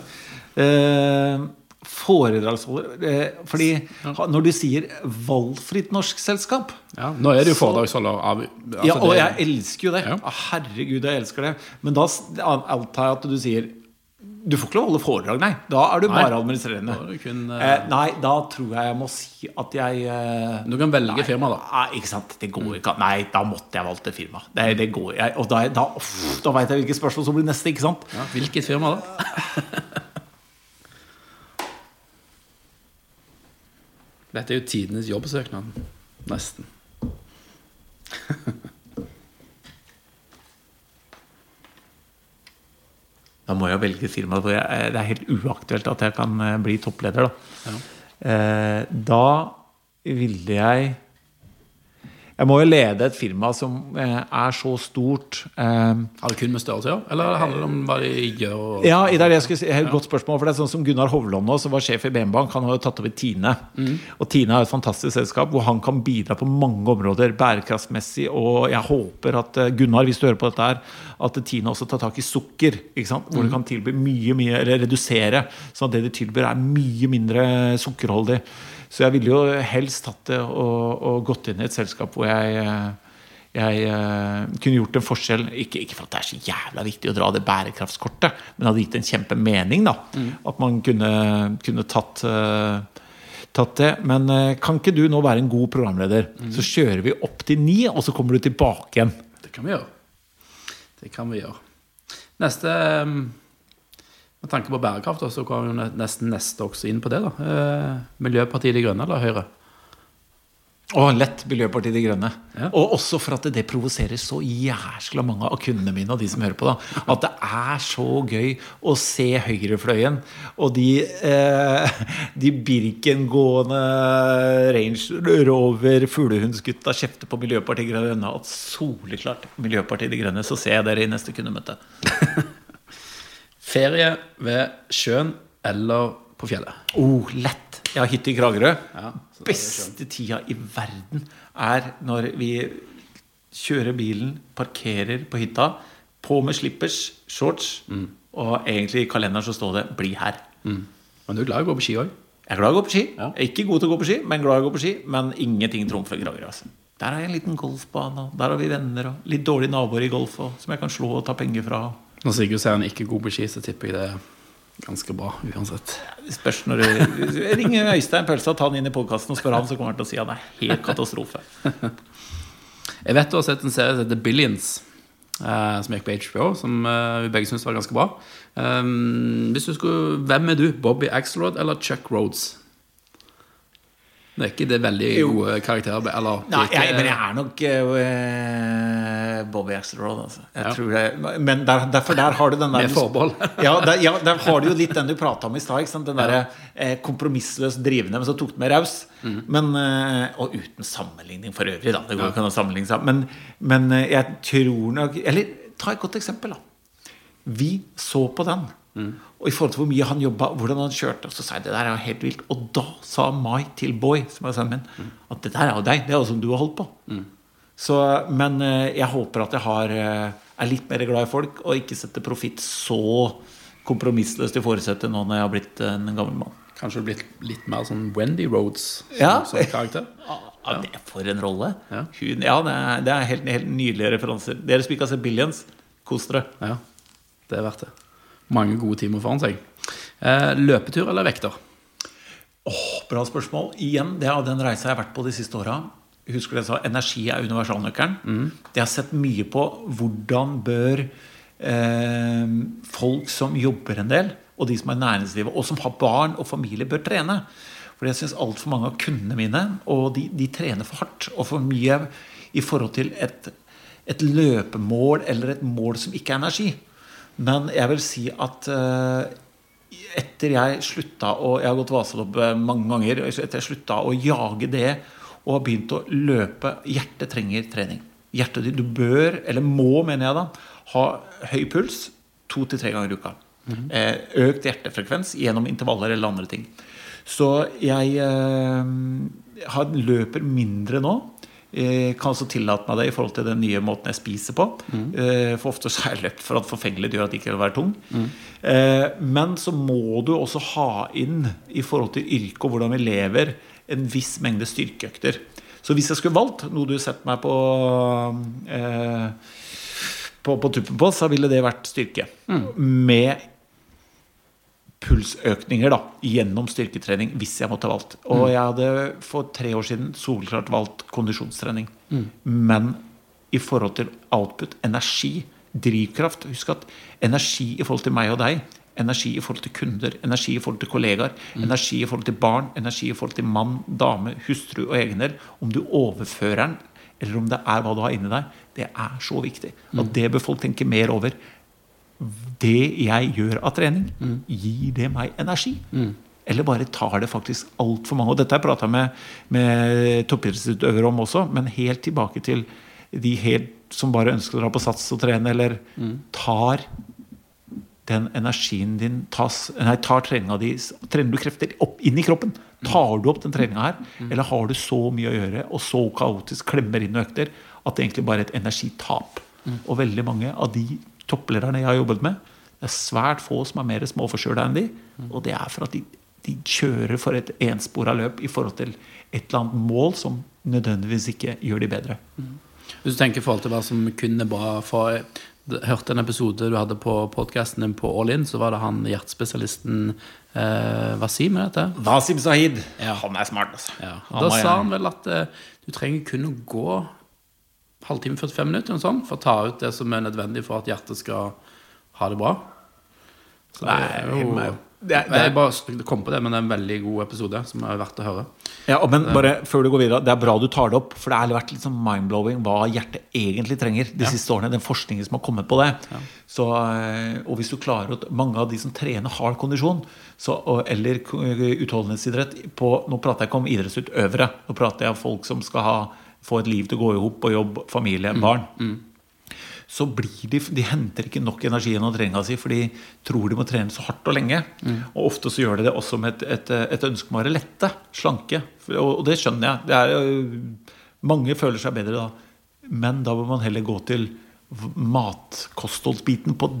Eh, foredragsholder eh, Fordi ja. når du sier valgfritt norsk selskap Ja, Nå er det jo Så- foredragsholder av altså Ja, og det- jeg elsker jo det. Ja. Herregud, jeg elsker det. Men da antar jeg at du sier Du får ikke lov å holde foredrag, nei. Da er du Nei. bare administrerende. Da kun, uh... eh, nei, da tror jeg jeg må si at jeg uh... Du kan velge firma, da. Nei, ikke sant. Det går ikke. Nei, da måtte jeg valgt et firma. Det, det går jeg, Og da, da, uff, da veit jeg hvilket spørsmål som blir neste, ikke sant? Ja, hvilket firma, da? Dette er jo tidenes jobbsøknad. Nesten. Da må jeg velge firma. For jeg- Det er helt uaktuelt at jeg kan eh, bli toppleder. Da, eh, da ville jeg Jeg må jo lede et firma som eh, er så stort eh, Har det kun med størrelse å gjøre, eller handler det om hva de gjør? Og... Ja, det er det jeg skulle si. Et godt spørsmål. For det er sånn som Gunnar Hovland nå, som var sjef i BM Bank, han har jo tatt over Tine. Og Tine er et fantastisk selskap hvor han kan bidra på mange områder bærekraftsmessig. Og jeg håper at eh, Gunnar, hvis du hører på dette her, at Tine også tar tak i sukker. Ikke sant? Hvor du kan tilby mye, mye, eller redusere. Sånn at det de tilbyr, er mye mindre sukkerholdig. Så jeg ville jo helst hatt det og, og gått inn i et selskap hvor jeg eh, jeg eh, kunne gjort en forskjell. Ikke, ikke for at det er så jævla viktig å dra det bærekraftskortet, men det hadde gitt en kjempemening. da, At man kunne, kunne tatt, eh, tatt det. Men kan ikke du nå være en god programleder? Så kjører vi opp til ni, og så kommer du tilbake igjen. Det kan vi gjøre. Det kan vi gjøre. Neste um, Med tanke på bærekraft, så kommer jo nesten neste også inn på det. da. Eh, Miljøpartiet De Grønne eller Høyre? Og lett Miljøpartiet De Grønne. Ja. Og også for at det provoserer så jæskla mange av kundene mine og de som hører på. da At det er så gøy å se høyrefløyen og de, eh, de Birken-gående Range Rover fuglehundsgutta kjefter på Miljøpartiet De Grønne. At soleklart Miljøpartiet De Grønne, så ser jeg dere i neste kundemøte. Ferie ved sjøen eller på fjellet? Oh, lett. Jeg har hytte i Kragerø. Ja, Beste tida i verden er når vi kjører bilen, parkerer på hytta, på med slippers, shorts, og egentlig i kalenderen så står det 'bli her'. Men du er glad i å gå på ski òg? Jeg er glad i å gå på ski. Ja. Jeg er Ikke god til å gå på ski, men glad i å gå på ski. Men ingenting trumfer Kragerø. Altså. Der har jeg en liten golfbane, og der har vi venner, og litt dårlige naboer i golf, og, som jeg kan slå og ta penger fra. Når Sigurd sier han ikke er god på ski, så tipper jeg det er ganske bra uansett. Det spørs når du ringer Øystein Pølsa, ta han inn i podkasten og spør han, så kommer han til å si at han er helt katastrofe. Jeg vet du har sett en serie som heter Billions, eh, som gikk på HBO, som eh, vi begge syns var ganske bra. Um, hvis du skulle, Hvem er du? Bobby Axelrod eller Chuck Rhodes? Det er ikke det veldig Jo. gode karakterer. Eller, er Nei, ikke- jeg, men jeg er nok uh, Bobby Axelrod, altså. Jeg Ja. tror det, men der, derfor der har du den der Med forbehold. ja, der, ja, der har du jo litt den du prata om i stad. Den derre eh, kompromissløst drivende, men så tok den med raus. Mm. Men, uh, og uten sammenligning for øvrig, da. Det går ikke an å sammenligne seg. Men, men uh, jeg tror nok Eller ta et godt eksempel, da. Vi så på den. Og i forhold til hvor mye han jobba, hvordan han kjørte, så sa jeg det der er jo helt vilt. Og da sa Mai til Boy, som er sønnen min, at det der er jo deg. Det er jo som du har holdt på. Så, men eh, jeg håper at jeg har, eh, er litt mer glad i folk, og ikke setter profitt så kompromissløst i forsetet nå når jeg har blitt en gammel mann. Kanskje blitt litt mer sånn Wendy Rhodes Ja. som, karakter? Ja. Ja, det er For en rolle! Ja. Hun, ja, det er, det er helt, helt nydelige referanser. Dere som ikke har sett Billions, kos dere. Ja, det er verdt det. Mange gode timer foran seg. Eh, løpetur eller vekter? Oh, bra spørsmål. Igjen, det er den reisa jeg har vært på de siste åra. Husker du jeg sa energi er universalnøkkelen? Jeg har sett mye på hvordan bør eh, folk som jobber en del, og de som er i næringslivet, og som har barn og familie, bør trene. For jeg syns altfor mange av kundene mine og de, de, trener for hardt og for mye i forhold til et, et, løpemål eller et mål som ikke er energi. Men jeg vil si at uh, etter jeg slutta å Jeg har gått Vasalopp mange ganger. Etter jeg slutta å jage det og har begynt å løpe Hjertet trenger trening. Hjertet ditt, Du bør, eller må, mener jeg da, ha høy puls to til tre ganger i uka. Mm. Økt hjertefrekvens gjennom intervaller eller andre ting. Så jeg eh, løper mindre nå. Jeg kan også tillate meg det i forhold til den nye måten jeg spiser på. Mm. Eh, for ofte så er jeg løpt for at forfengelighet gjør at det ikke vil være tung. Mm. Eh, men så må du også ha inn i forhold til yrket og hvordan vi lever, en viss mengde styrkeøkter. Så hvis jeg skulle valgt, noe du setter meg på eh, på, på tuppen på, så ville det vært styrke. Mm. Med pulsøkninger da, gjennom styrketrening hvis jeg måtte ha valgt. Og mm. jeg hadde for tre år siden soleklart valgt kondisjonstrening. Mm. Men i forhold til output, energi, drivkraft Husk at energi i forhold til meg og deg Energi i forhold til kunder, energi i forhold til kollegaer, mm. energi i forhold til barn, energi i forhold til mann, dame, hustru og egenhel. Om du overfører den, eller om det er hva du har inni deg, det er så viktig. At mm. det bør folk tenke mer over. Det jeg gjør av trening, mm. gir det meg energi? Mm. Eller bare tar det faktisk altfor mange? Og dette har jeg prata med, med toppidrettsutøvere om også, men helt tilbake til de helt, som bare ønsker å dra på sats og trene, eller tar den energien din tas, nei, tar treninga di Trener du krefter opp inn i kroppen? Tar du opp den treninga her? Eller har du så mye å gjøre og så kaotisk klemmer inn økter at det egentlig bare er et energitap? Og veldig mange av de topplederne jeg har jobbet med, det er svært få som er mer småforkjøla enn de. Og det er for at de, de kjører for et enspora løp i forhold til et eller annet mål som nødvendigvis ikke gjør de bedre. Hvis du tenker i forhold til hva som kun er bra for hørte en episode du hadde på podkasten din på All In, så var det han hjertespesialisten eh, Wasim. Dette. Wasim Sahid. Ja. Han er smart, altså. Ja. Da sa han vel at eh, du trenger kun å gå halvtime, 45 minutter sånn, for å ta ut det som er nødvendig for at hjertet skal ha det bra. Så det er jo det, det, jeg bare kom på det, men det er en veldig god episode som er verdt å høre. Ja, men bare før du går videre Det er bra du tar det opp, for det har vært litt sånn mind-blowing hva hjertet egentlig trenger de ja. siste årene. Den forskningen som har kommet på det. Ja. Så, eh, og hvis du klarer at mange av de som trener hard kondisjon, så, eller utholdenhetsidrett på, Nå prater jeg ikke om idrettsutøvere. Nå prater jeg om folk som skal ha, få et liv til å gå i hop på jobb, familie, mm. barn. Mm så blir de, de henter ikke nok energi gjennom treninga si, for de tror de må trene så hardt og lenge. Mm. Og ofte så gjør de det også med et, et, et ønske om å være lette, slanke. Og, og det skjønner jeg. Det er, mange føler seg bedre da. Men da bør man heller gå til matkostholdsbiten på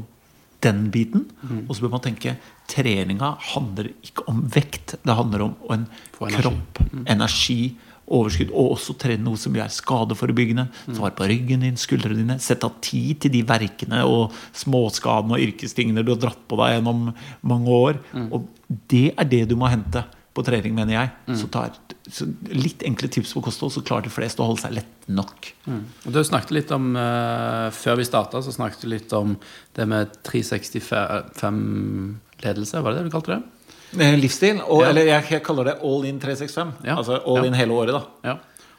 den biten. Mm. Og så bør man tenke treninga handler ikke om vekt. Det handler om en kropp, mm. energi overskudd, og også trene noe som er skadeforebyggende. Ta vare på ryggen din, skuldrene dine. Sett av tid til de verkene og småskadene og yrkestingene du har dratt på deg gjennom mange år. Mm. Og det er det du må hente på trening, mener jeg. Mm. Så, tar, så litt enkle tips på kosthold, så klarer de fleste å holde seg lett nok. Mm. Og Du snakket litt om uh, Før vi starta, så snakket du litt om det med 365 ledelse. Var det det du kalte det? Eh, livsstil. Og, ja. Eller jeg, kaller det all in 365. Ja. Altså all ja. in hele året, da. Ja.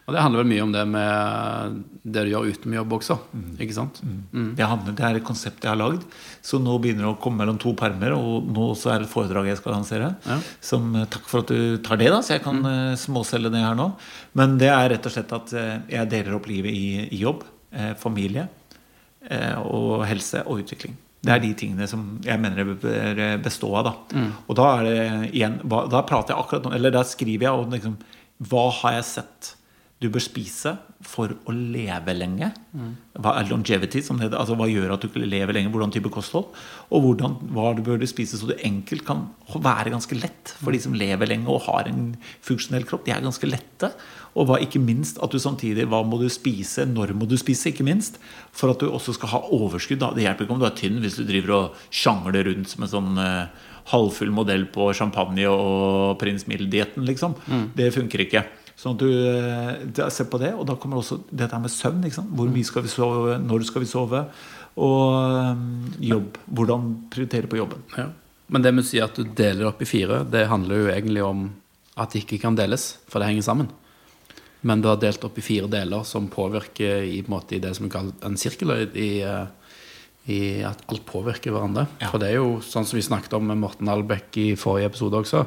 Og det handler vel mye om det med det du gjør uten jobb også. Mm. Ikke sant? Mm. Mm. Det, handler, det, er et konsept jeg har lagd. Så nå begynner det å komme mellom to permer. Og nå så er det et foredrag jeg skal lansere. Som, eh, takk for at du tar det, da, så jeg kan mm. småselge det her nå. Men det er rett og slett at jeg deler opp livet i, i jobb, familie og helse og utvikling. Det er de tingene som jeg mener det bør bestå av. Da. Mm. Og da er det igjen Da prater jeg akkurat Eller da skriver jeg om liksom, hva har jeg sett du bør spise for å leve lenge. Mm. Hva er longevity? Det, altså hva gjør at du lever lenge? Hvordan type kosthold? Og hvordan, hva du bør du spise så du enkelt kan være ganske lett for de som lever lenge og har en funksjonell kropp. De er ganske lette. Og hva, ikke minst at du samtidig Hva må du spise? Når må du spise? ikke minst For at du også skal ha overskudd. Da. Det hjelper ikke om du er tynn hvis du driver og sjangler rundt som en sånn eh, halvfull modell på champagne og prins Middel-dietten. Liksom. Mm. Det funker ikke. Sånn at du eh, ser på det. Og da kommer også dette med søvn. Hvor mye skal vi sove? Når skal vi sove? Og um, jobb. Hvordan prioritere på jobben. Ja. Men det med å si at du deler opp i fire, det handler jo egentlig om at det ikke kan deles, for det henger sammen. Men du har delt opp i fire deler som påvirker i, på en måte, i det som er kalt en sirkel. I, eh, i at alt påvirker hverandre. Ja. For det er jo sånn som vi snakket om med Morten Albeck i forrige episode også,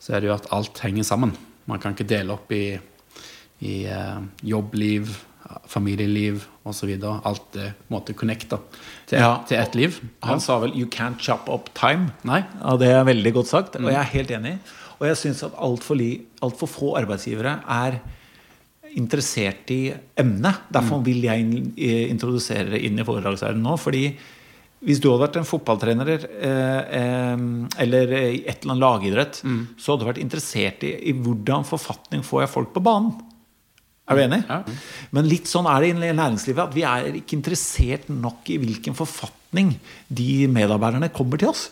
så er det jo at alt henger sammen. Man kan ikke dele opp i, i eh, jobbliv, familieliv osv. Alt er på en måte connecta til, Ja. til ett liv. Han sa vel 'you can't chop up time'. Nei. Ja, Det er veldig godt sagt, og jeg er helt enig. Og jeg syns at altfor alt for få arbeidsgivere er interessert i emnet. Derfor vil jeg introdusere det inn i foredragsverdenen nå. fordi hvis du hadde vært en fotballtrener eh, eller i et eller annet lagidrett, så hadde du vært interessert i, i hvordan forfatning får jeg folk på banen. Er du enig? Ja. Men litt sånn er det i næringslivet. At vi er ikke interessert nok i hvilken forfatning de medarbeiderne kommer til oss.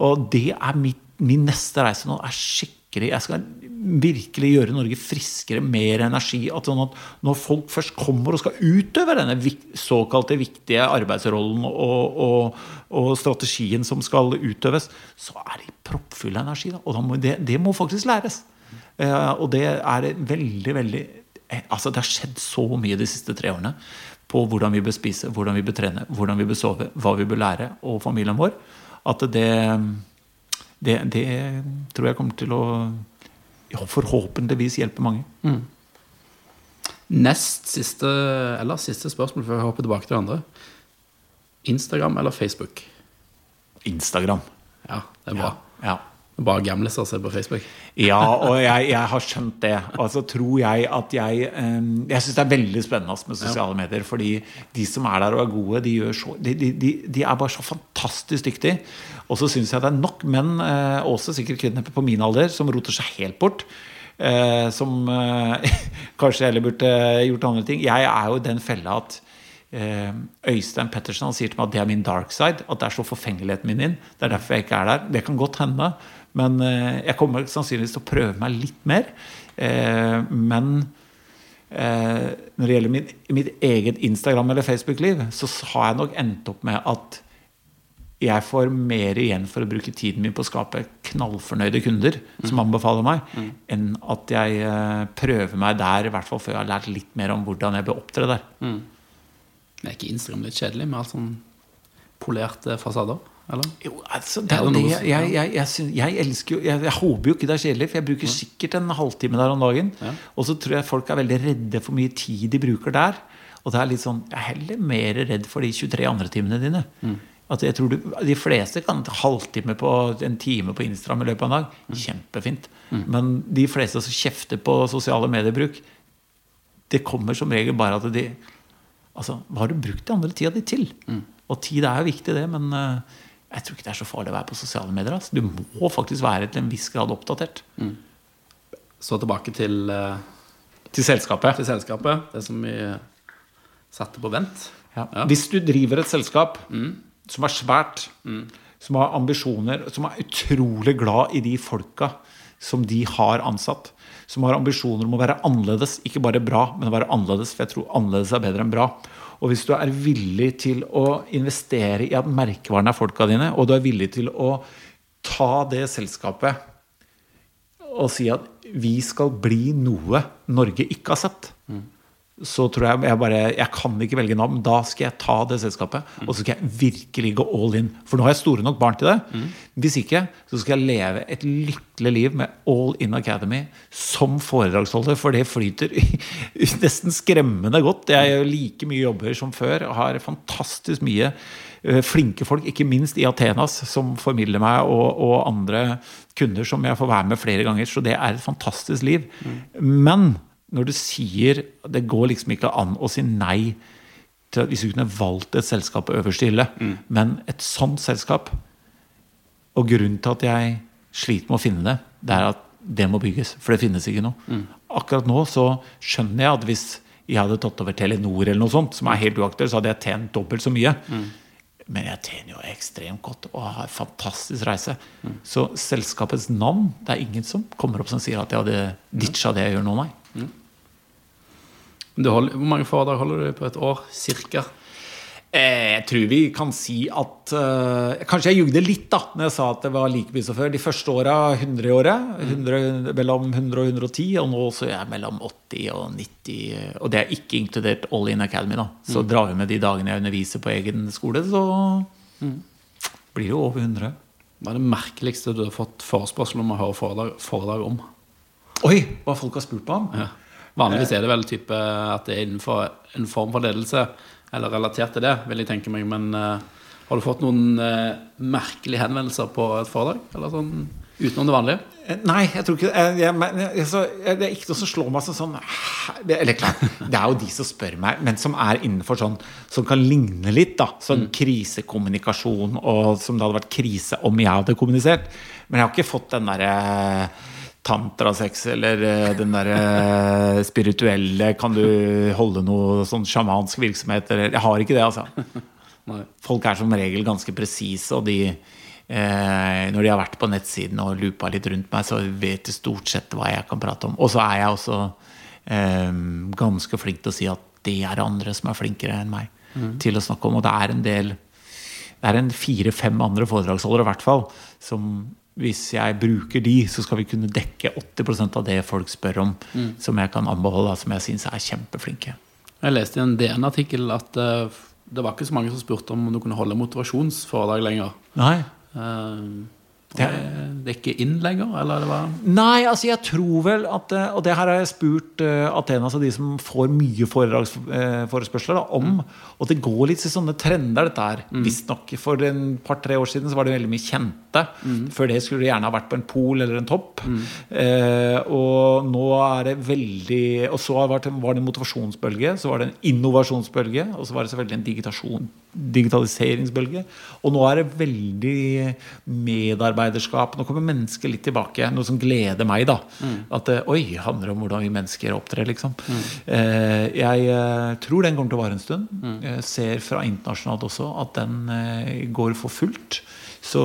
Og det er mitt, min neste reise nå. er skikkelig, Jeg skal virkelig gjøre Norge friskere, mer energi. At sånn at når folk først kommer og skal utøve denne såkalte viktige arbeidsrollen og, og, og strategien som skal utøves, så er de proppfulle av energi. Da. Og da må, det, det må faktisk læres. Eh, og det er veldig, veldig eh, Altså, det har skjedd så mye de siste tre årene på hvordan vi bør spise, hvordan vi bør trene, hvordan vi bør sove, hva vi bør lære, og familien vår, at det, det, det tror jeg kommer til å ja, forhåpentligvis hjelpe mange. Nest siste, eller siste spørsmål før vi hopper tilbake til det andre. Instagram eller Facebook? Instagram. Ja, det er bra. Ja. ja. bare gamliser ser på Facebook. Ja, og jeg, jeg har skjønt det. Altså tror jeg at jeg eh, Jeg syns det er veldig spennende med sosiale medier. Fordi de som er der og er gode, de, så, de, de, de, de er bare så fantastisk dyktige. Og så syns jeg det er nok menn, eh, også sikkert kvinner på min alder, som roter seg helt bort. Eh, som eh, kanskje heller burde gjort andre ting. Jeg er jo i den fella at Øystein Pettersen han sier til meg at det er min dark side. At det er så forfengeligheten min inn. Det er derfor jeg ikke er der. Det kan godt hende. Men jeg kommer sannsynligvis til å prøve meg litt mer. Men når det gjelder min, mitt eget Instagram- eller Facebook-liv, så har jeg nok endt opp med at jeg får mer igjen for å bruke tiden min på å skape knallfornøyde kunder som anbefaler meg, enn at jeg eh, prøver meg der, i hvert fall før jeg har lært litt mer om hvordan jeg bør opptre der. Er ikke Instagram litt kjedelig med alt sånn polerte fasader? Eller? Jo, altså, det det det jeg, jeg, jeg, syns- jeg elsker jo jeg, håper jo ikke det er kjedelig, for jeg bruker sikkert en halvtime der om dagen. Ja. Og så tror jeg folk er veldig redde for mye tid de bruker der. Og det er litt sånn, jeg er heller mer redd for de 23 andre timene dine. At jeg tror du, De fleste kan en halvtime på en time på Instagram i løpet av en dag. Kjempefint. Men de fleste som kjefter på sosiale mediebruk, det kommer som regel bare at de Altså, hva har du brukt den andre tida di til? Og tid er jo viktig, det, men eh, jeg tror ikke det er så farlig å være på sosiale medier. Altså. Du må faktisk være til en viss grad oppdatert. Så tilbake til, eh, Til selskapet. til selskapet. Det som vi satte på vent. Ja. Ja. Hvis du driver et selskap som er svært, som har ambisjoner, som er utrolig glad i de folka som de har ansatt, som har ambisjoner om å være annerledes, ikke bare bra, men å være annerledes, for jeg tror annerledes er bedre enn bra. Og hvis du er villig til å investere i at merkevaren er folka dine, og du er villig til å ta det selskapet og si at vi skal bli noe Norge ikke har sett, så tror jeg jeg bare Jeg kan ikke velge navn. Da skal jeg ta det selskapet, og så skal jeg virkelig gå all in. For nå har jeg store nok barn til det. Hvis ikke, så skal jeg leve et lykkelig liv med All In Academy som foredragsholder, for det flyter nesten skremmende godt. Jeg gjør like mye jobber som før. Har fantastisk mye eh, flinke folk, ikke minst i Atenas, som formidler meg, og, og andre kunder som jeg får være med flere ganger. Så det er et fantastisk liv. Men når du sier Det går liksom ikke an å si nei til at hvis du kunne valgt et selskap øverst i hylle, men et sånt selskap Og grunnen til at jeg sliter med å finne det, det er at det må bygges. For det finnes ikke noe. Akkurat nå så skjønner jeg at hvis jeg hadde tatt over Telenor, eller noe sånt, som er helt uaktuelt, så hadde jeg tjent dobbelt så mye. Men jeg tjener jo ekstremt godt og har en fantastisk reise. Så selskapets navn Det er ingen som kommer opp som sier at jeg hadde ditcha det jeg gjør nå, nei. Du holder, hvor mange foredrag holder du på et år? Cirka? Eh, Jeg tror vi kan si at uh, Kanskje jeg jugde litt da når jeg sa at det var like mye som før. De første åra 100 i året. 100, mellom 100 og 110. Og nå så er jeg mellom 80 og 90. Og det er ikke inkludert All In Academy. da Så drar vi med de dagene jeg underviser på egen skole, så blir det jo over 100. Hva er det merkeligste du har fått forespørsel om å høre foredrag, foredrag om? Oi, hva folk har spurt meg om. Ja. Vanligvis er det vel type at det er innenfor en form for ledelse, eller relatert til det, vil jeg tenke meg. Men uh, har du fått noen uh, merkelige henvendelser på et foredrag? Eller sånn utenom det vanlige? Eh, Nei, jeg tror ikke jeg, jeg, jeg, så, Det er ikke noe som slår meg som sånn det, Eller klart, det er jo de som spør meg, men som er innenfor sånn Som kan ligne litt, da. Sånn krisekommunikasjon, og som det hadde vært krise om jeg hadde kommunisert. Men jeg har ikke fått den derre tantrasex eller eh, den derre spirituelle Kan du holde noe sånn sjamansk virksomhet, eller Jeg har ikke det, altså. Folk er som regel ganske presise, og de eh, Når de har vært på nettsiden og loopa litt rundt meg, så vet de stort sett hva jeg kan prate om. Og så er jeg også eh, ganske flink til å si at det er andre som er flinkere enn meg til å snakke om. Og det er en del Det er en fire-fem andre foredragsholdere i hvert fall som hvis jeg bruker de, så skal vi kunne dekke 80% av det folk spør om, som jeg kan anbeholde, som jeg syns er kjempeflinke. Jeg leste i en DN-artikkel at uh, det var ikke så mange som spurte om du kunne holde motivasjonsforedrag lenger. Nei. Eh, det, det er ikke inn lenger, eller det var Nei, altså jeg tror vel at eh, Og det her har jeg spurt uh, Athena, altså de som får mye foredragsforespørsler da, om. Og det går litt i sånne trender, dette her. Visstnok. For en par-tre år siden så var det veldig mye kjente. Før det skulle det gjerne ha vært på en pol eller en topp. Eh, og nå er det veldig Og så var det en motivasjonsbølge, så var det en innovasjonsbølge, og så var det selvfølgelig en digitasjon, digitaliseringsbølge. Og nå er det veldig medarbeiderskap. Nå kommer mennesket litt tilbake. Noe som gleder meg. da At det oi, handler om hvordan vi mennesker opptrer. liksom eh, Jeg eh, tror den kommer til å vare en stund. Jeg ser fra internasjonalt også at den eh, går for fullt. Så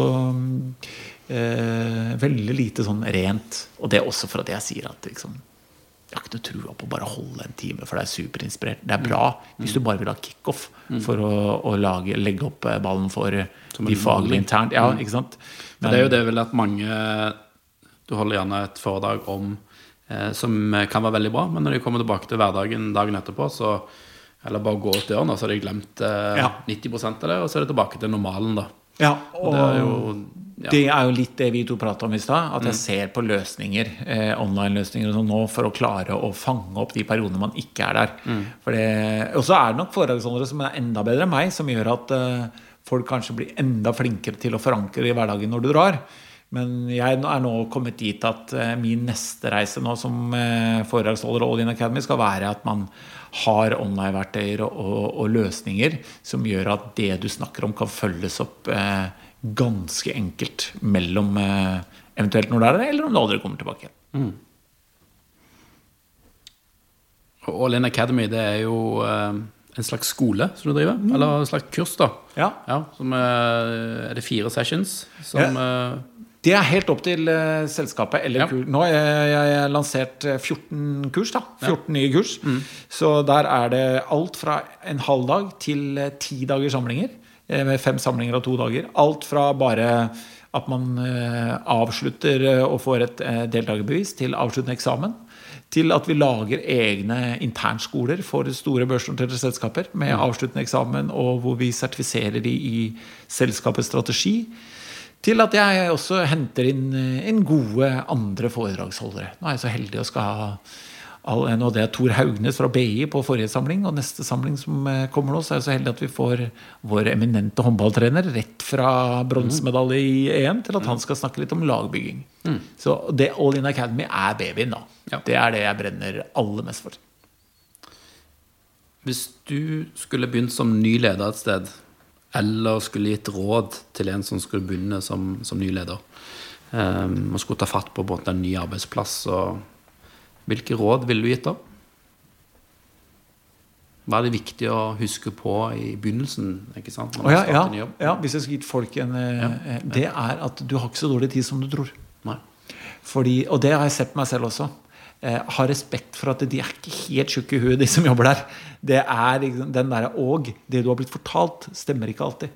eh, veldig lite sånn rent. Og det er også for at jeg sier at liksom jeg har ikke noe trua på å bare holde en time, for det er superinspirert. Det er bra hvis du bare vil ha kickoff for å, å lage, legge opp eh, ballen for Som de faglige internt. Ja, ikke sant? Men det er jo det vel at mange Du holder gjerne et foredrag om eh, som kan være veldig bra, men når de kommer tilbake til hverdagen dagen etterpå, så eller bare gå ut døren, og så har de glemt eh, Ja. 90 av det, og så er det tilbake til normalen, da. Ja, Og og det er jo ja. Det er jo litt det vi to prata om i stad. At jeg ser på løsninger, eh, online-løsninger og sånn nå for å klare å fange opp de periodene man ikke er der. Mm. Og så er det nok foredragsholdere som er enda bedre enn meg, som gjør at eh, folk kanskje blir enda flinkere til å forankre i hverdagen når du drar. Men jeg er nå kommet dit at eh, min neste reise nå som eh, foredragsholder og All In Academy skal være at man har online-verktøyer og, og, og løsninger som gjør at det du snakker om, kan følges opp eh, ganske enkelt mellom eh, eventuelt når det er det, eller om det aldri kommer tilbake. Og All In Academy, det er jo eh, en slags skole som du driver? Eller en slags kurs, da? Ja. Ja, som er, er det fire sessions som ja. Det er helt opp til eh, selskapet. Eller Ja. Nå har jeg, jeg, jeg lansert eh, 14 kurs. da 14 nye kurs. Så der er det alt fra en halv dag til eh, ti dagers samlinger. Eh, Med fem samlinger av to dager. Alt fra bare at man eh, avslutter eh, og får et deltakerbevis, til avsluttende eksamen. Til at vi lager egne internskoler for store børsnoterte selskaper med avsluttende eksamen, og hvor vi sertifiserer de i selskapets strategi. Til at jeg også henter inn, inn gode andre foredragsholdere. Nå er jeg så heldig å skal ha nå det er Tor Haugnes fra BI på forrige samling, og neste samling som eh, kommer nå, så er jeg så heldig at vi får vår eminente håndballtrener rett fra bronsemedalje i EM til at han skal snakke litt om lagbygging. Så det All In Academy er babyen, da. Ja. Det er det jeg brenner aller mest for. Hvis du skulle begynt som ny leder et sted, eller skulle gitt råd til en som skulle begynne som, som ny leder, um, og skulle ta fatt på, på en ny arbeidsplass, og hvilke råd ville du gitt da? Hva er det viktig å huske på i begynnelsen? ikke sant? Når ja, ja, ja, hvis jeg skulle gitt folk en eh, eh, Det er at du har ikke så dårlig tid som du tror. Fordi, og det har jeg sett på meg selv også. eh, ha respekt for at de er ikke helt tjukke i huet, de som jobber der. Det er liksom den derre Og det du har blitt fortalt, stemmer ikke alltid.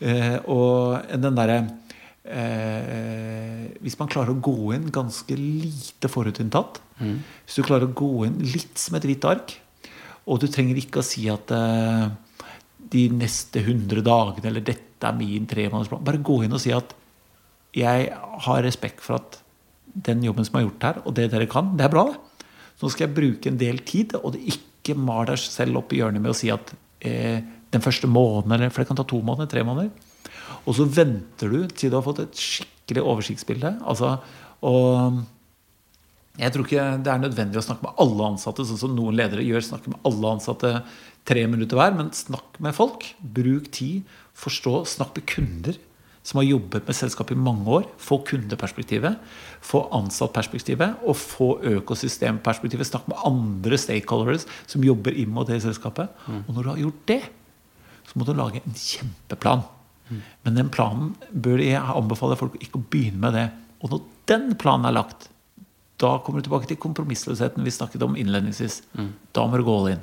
Eh, og den derre eh, Hvis man klarer å gå inn ganske lite forutinntatt Hvis du klarer å gå inn litt som et hvitt ark, og du trenger ikke å si at eh, de neste 100 dagene eller dette er min tremånedersplan Bare gå inn og si at jeg har respekt for at den jobben som er gjort her, og det dere kan, det er bra. det. Så nå skal jeg bruke en del tid, og det ikke mal deg selv opp i hjørnet med å si at eh, den første måneden, eller, for det kan ta to måneder, tre måneder. Og så venter du til du har fått et skikkelig oversiktsbilde. Altså, og jeg tror ikke det er nødvendig å snakke med alle ansatte, sånn som noen ledere gjør. Snakke med alle ansatte tre minutter hver, men snakk med folk. Bruk tid. Forstå. Snakk med kunder som har jobbet med selskapet i mange år. Få kundeperspektivet, få ansattperspektivet og få økosystemperspektivet. Snakk med andre stakeholders som jobber inn mot det selskapet. Og når du har gjort det, så må du lage en kjempeplan. Men den planen bør jeg anbefale folk ikke å begynne med det. Og når den planen er lagt, da kommer du tilbake til kompromissløsheten vi snakket om innledningsvis. Da må du gå all in.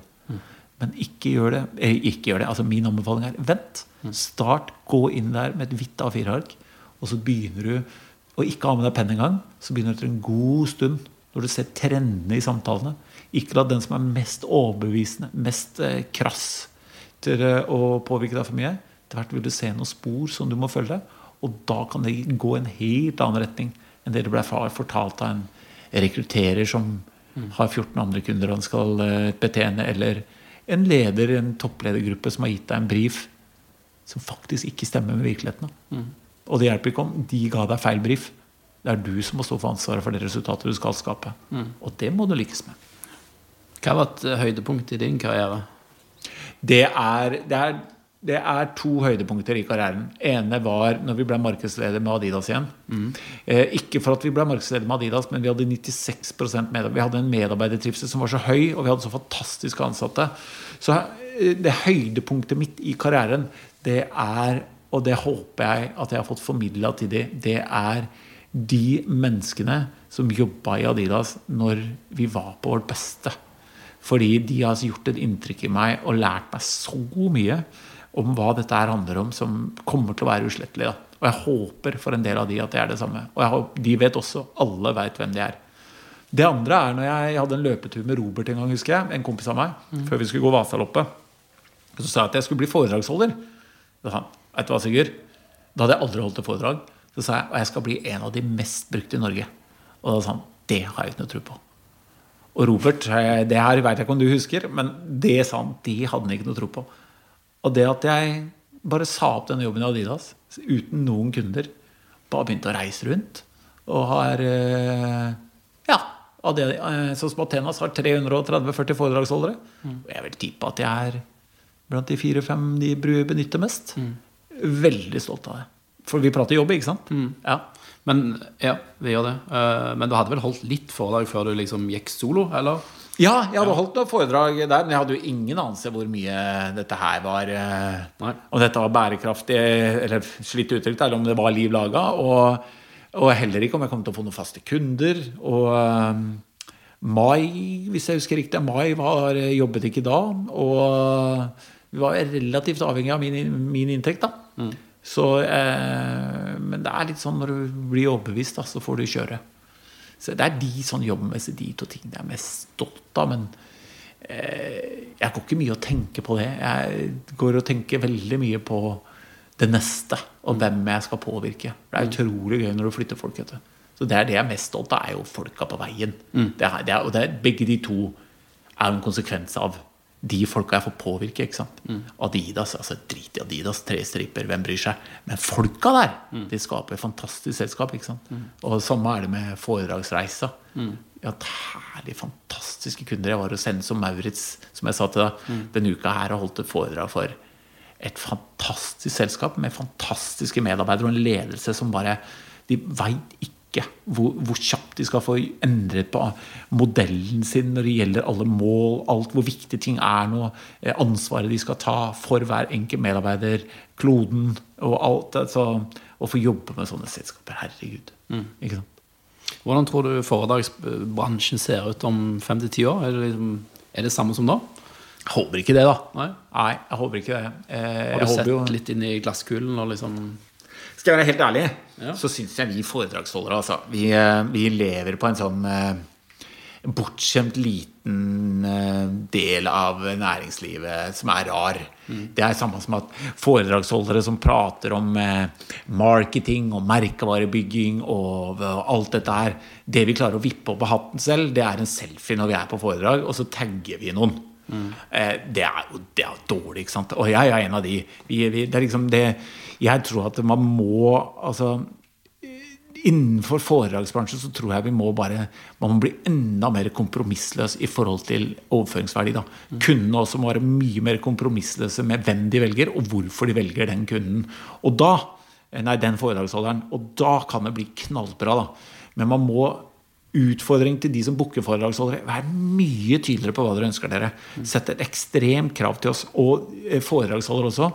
Men ikke gjør det. eh, Ikke gjør det. Altså Min anbefaling er vent. Start. Gå inn der med et hvitt A4-ark, og så begynner du å ikke ha med deg penn engang. Så begynner du etter en god stund, når du ser trendene i samtalene. Ikke la den som er mest overbevisende, mest eh, krass til eh, å påvirke deg for mye. Etter hvert vil du se noen spor som du må følge, og da kan det gå en helt annen retning enn det det ble fortalt av en rekrutterer som har 14 andre kunder han skal eh, betjene, eller en leder i en toppledergruppe som har gitt deg en brief som faktisk ikke stemmer med virkeligheten. Mm. Og det hjelper ikke om de ga deg feil brief. Det er du som må stå for ansvaret for det resultatet du skal skape. Og det må du lykkes med. Hva var et høydepunkt i din karriere? Det er, det er, det er to høydepunkter i karrieren. ene var når vi ble markedsleder med Adidas igjen. Eh, ikke for at vi ble markedsleder med Adidas, men vi hadde 96% medarbeider. Vi hadde en medarbeidertrivsel som var så høy, og vi hadde så fantastiske ansatte. Så eh, det høydepunktet mitt i karrieren, det er, og det håper jeg at jeg har fått formidla til de, det er de menneskene som jobba i Adidas når vi var på vårt beste. Fordi de har gjort et inntrykk i meg og lært meg så mye om hva dette her handler om, som kommer til å være uslettelig. Da. Og jeg håper for en del av de at det er det samme. Og jeg håper, de vet også. Alle veit hvem de er. Det andre er når jeg hadde en løpetur med Robert en gang, husker jeg, en kompis av meg, før vi skulle gå Vasaloppet. Så sa jeg at jeg skulle bli foredragsholder. Da sa han, vet du hva, Sigurd? Da hadde jeg aldri holdt et foredrag. Så sa jeg og jeg skal bli en av de mest brukte i Norge. Og da sa han det har jeg ikke noe tro på. Og Robert, eh, det her vet jeg ikke om du husker, men det sa han, det hadde han ikke noe tro på. Og det at jeg bare sa opp denne jobben i Adidas uten noen kunder, bare begynte å reise rundt og har eh, Ja. Eh, sånn som Athenas har 330-40 foredragsholdere. Og jeg vil tippe at jeg er blant de fire-fem de benytter mest. Veldig stolt av det. For vi prater jobb, ikke sant? Ja. Men ja, vi gjør det. Eh, Men du hadde vel holdt litt foredrag før du liksom gikk solo, eller? Ja, jeg hadde holdt noen foredrag der, men jeg hadde jo ingen anelse hvor mye dette her var eh, Nei. Om dette var bærekraftig, eller slitt uttrykt, eller om det var liv laga. Og, og heller ikke om jeg kom til å få noen faste kunder. Og um, Mai, hvis jeg husker riktig, Mai var, jobbet ikke da. Og vi var relativt avhengig av min, min inntekt, da. Så, eh, men det er litt sånn når du blir overbevist, da, så får du kjøre. Så det er de sånn jobbmessig de to tingene jeg er mest stolt av. Men eh, jeg går ikke mye og tenker på det. Jeg går og tenker veldig mye på det neste, og hvem jeg skal påvirke. Det er utrolig gøy når du flytter folk. Vet du. Så det er det jeg er mest stolt av, er jo folka på veien. Det er, det er, og det er, begge de to er en konsekvens av de folka jeg får påvirke. ikke sant? Adidas, altså drit i Adidas, tre striper, hvem bryr seg? Men folka der, de skaper et fantastisk selskap. ikke sant? Og samme er det med foredragsreisa. Mm. har herlig, fantastiske kunder. Jeg var hos Hennes som Maurits, som jeg sa til deg, denne uka her og holdt et foredrag for et fantastisk selskap med fantastiske medarbeidere og en ledelse som bare De veit ikke hvor, hvor kjapt de skal få endret på modellen sin når det gjelder alle mål, alt hvor viktige ting er nå, eh, ansvaret de skal ta for hver enkelt medarbeider, kloden og alt. Altså, å få jobbe med sånne selskaper. Herregud. Ikke sant? Hvordan tror du foredragsbransjen ser ut om fem til ti år? Er det, liksom, er det samme som da? Jeg håper ikke det, da. Nei? Nei, jeg håper ikke det. Eh, Har jeg du sett håper jo litt inn i glasskulen og liksom Skal jeg være helt ærlig, Ja. så syns jeg vi foredragsholdere altså, vi, eh, vi lever på en sånn eh, bortskjemt liten eh, del av næringslivet som er rar. Det er samme som at foredragsholdere som prater om marketing og merkevarebygging og, og alt dette her Det vi klarer å vippe opp av hatten selv, det er en selfie når vi er på foredrag, og så tagger vi noen. Eh, det er jo det er dårlig, ikke sant. Og jeg er en av de. Vi, vi, det er liksom det Jeg tror at man må Altså innenfor foredragsbransjen så tror jeg vi må bare man må bli enda mer kompromissløs i forhold til overføringsverdi. da. Kundene også må være mye mer kompromissløse med hvem de velger, og hvorfor de velger den kunden. Og da, nei, den foredragsholderen. Og da kan det bli knallbra. da. Men man må Utfordring til de som booker foredragsholdere. Vær mye tydeligere på hva dere ønsker dere. Sett et ekstremt krav til oss. Og eh, foredragsholdere også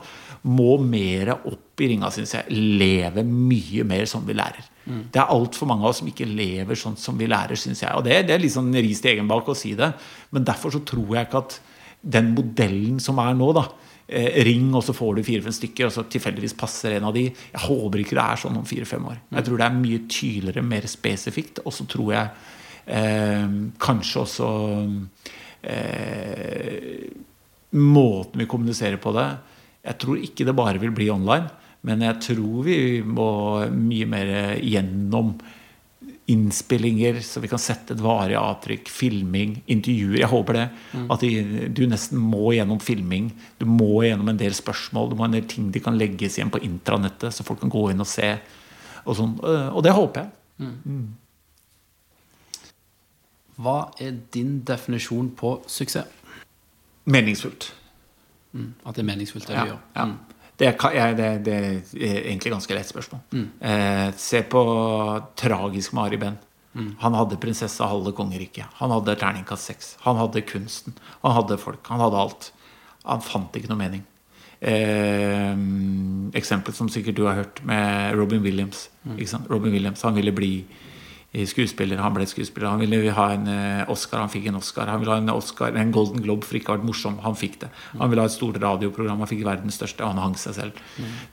må mer opp i ringa, syns jeg. Leve mye mer som vi lærer. Det er altfor mange av oss som ikke lever sånn som vi lærer, syns jeg. Og det, det er litt sånn ris til egen bak å si det, men derfor så tror jeg ikke at den modellen som er nå, da eh, Ring, og så får du fire-fem stykker, og så tilfeldigvis passer en av de. Jeg håper ikke det er sånn om fire-fem år. Jeg tror det er mye tydeligere, mer spesifikt. Og så tror jeg eh, kanskje også eh, Måten vi kommuniserer på det Jeg tror ikke det bare vil bli online. Men jeg tror vi må mye mer gjennom innspillinger, så vi kan sette et varig avtrykk. Filming, intervjuer. Jeg håper det. At de, du nesten må gjennom filming. Du må gjennom en del spørsmål. Du må en del ting de kan legges igjen på intranettet, så folk kan gå inn og se. Og, sånn. og det håper jeg. Hva er din definisjon på suksess? Meningsfullt. At det er meningsfullt, det Ja, du gjør? ja. Mm. Det, er, det, det er egentlig ganske lett spørsmål. Eh, se på Tragisk med Ari Behn. Han hadde prinsessa halve kongeriket. Han hadde terningkast seks. Han hadde kunsten. Han hadde folk. Han hadde alt. Han fant ikke noe mening. Eh, eksempel som sikkert du har hørt med Robin Williams. Sant? Robin Williams han ville bli skuespiller. Han ble skuespiller. Han ville ha en eh, Oscar. Han fikk en Oscar. Han ville ha en Oscar, en Golden Globe for ikke å ha vært morsom. Han fikk det. Han ville ha et stort radioprogram. Han fikk verdens største. Han hang seg selv.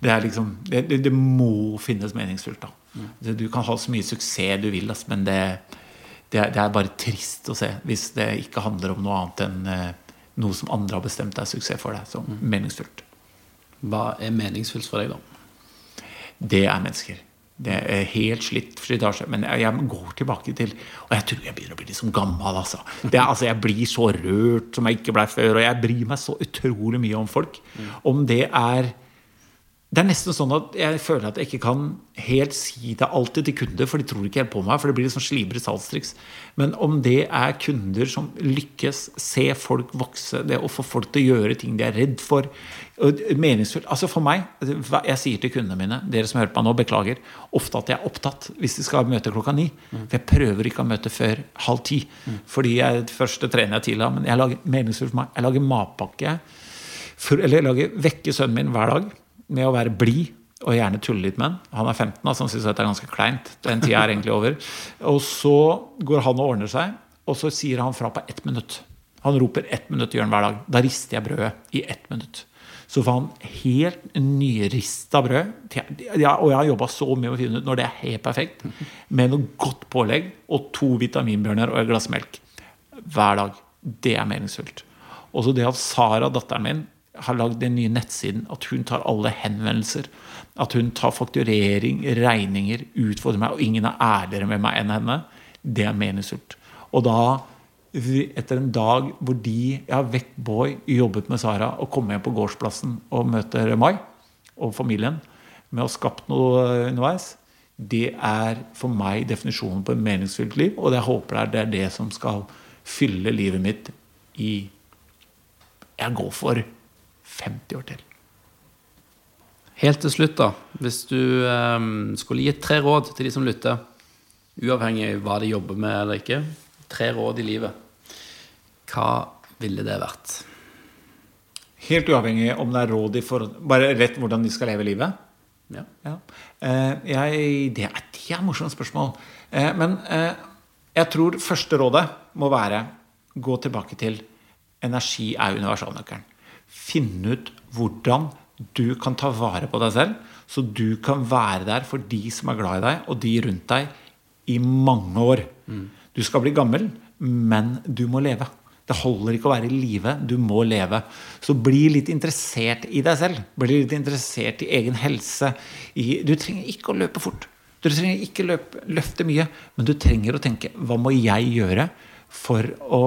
Det er liksom det, det, det må finnes meningsfullt. da Du kan ha så mye suksess du vil, men det, det, er, det er bare trist å se hvis det ikke handler om noe annet enn eh, noe som andre har bestemt er suksess for deg. som meningsfullt. Hva er meningsfullt for deg, da? Det er mennesker. Det er helt slitt slitasje. Men jeg, går tilbake til Og jeg tror jeg begynner å bli litt gammel. Altså. Det altså jeg blir så rørt som jeg ikke ble før. Og jeg bryr meg så utrolig mye om folk. Om det er Det er nesten sånn at jeg føler at jeg ikke kan helt si det alltid til kunder, for de tror ikke helt på meg. For det blir litt sånn slibre salgstriks. Men om det er kunder som lykkes, se folk vokse, det å få folk til å gjøre ting de er redd for Meningsfullt. Altså for meg, jeg sier til kundene mine, dere som hører på meg nå, beklager, ofte at jeg er opptatt hvis de skal møte klokka ni. For jeg prøver ikke å møte før halv ti. Fordi jeg første trener jeg tidlig, men jeg lager meningsfullt for meg. Jeg lager matpakke. For, eller jeg lager vekke sønnen min hver dag med å være blid og gjerne tulle litt med han. Han er 15, altså han syns det er ganske kleint. Den tida er egentlig over. Og så går han og ordner seg, og så sier han fra på ett minutt. Han roper ett minutt gjør han hver dag. Da rister jeg brødet i ett minutt. Så får han helt nyrista brød. Og jeg har jobba så mye med å finne ut når det er helt perfekt. Med noe godt pålegg og to vitaminbjørner og et glass melk. Hver dag. Det er meningsfullt. Og så det at Sara, datteren min, har lagd den nye nettsiden. At hun tar alle henvendelser. At hun tar fakturering, regninger, utfordrer meg. Og ingen er ærligere med meg enn henne. Det er meningsfullt. Og da etter en dag hvor de Jeg har vekk Boy, jobbet med Sara og kommet hjem på gårdsplassen og møter Mai og familien med å ha skapt noe underveis. Det er for meg definisjonen på et meningsfylt liv, og jeg håper det er det som skal fylle livet mitt i Jeg går for 50 år til. Helt til slutt, da. Hvis du ehm, skulle gi tre råd til de som lytter, uavhengig av hva de jobber med eller ikke, tre råd i livet, hva ville det vært? Helt uavhengig om det er råd i forhold Bare rett hvordan de skal leve livet? Ja. Ja. Eh, jeg, det, er, det er et morsomt spørsmål. Eh, men eh, jeg tror første rådet må være gå tilbake til energi er universalnøkkelen. Finne ut hvordan du kan ta vare på deg selv, så du kan være der for de som er glad i deg, og de rundt deg, i mange år. Du skal bli gammel, men du må leve. Det holder ikke å være i live, du må leve. Så bli litt interessert i deg selv. Bli litt interessert i egen helse. Du trenger ikke å løpe fort. Du trenger ikke løpe, løfte mye, men du trenger å tenke hva må jeg gjøre for å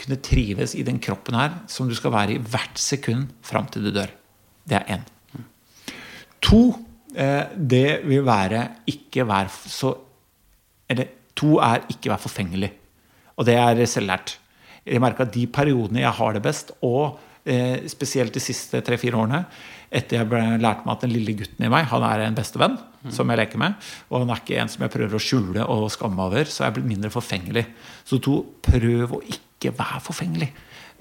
kunne trives i den kroppen her som du skal være i hvert sekund fram til du dør. Det er én. To, eh, det vil være ikke være så Eller to er ikke være forfengelig. Og det er selvlært. Jeg merker at de periodene jeg har det best, og eh, spesielt de siste tre-fire årene, etter jeg ble, lærte meg at den lille gutten i meg han er en bestevenn som jeg leker med. Og han er ikke en som jeg prøver å skjule og skamme over, så jeg er blitt mindre forfengelig. Så to, prøv å ikke være forfengelig.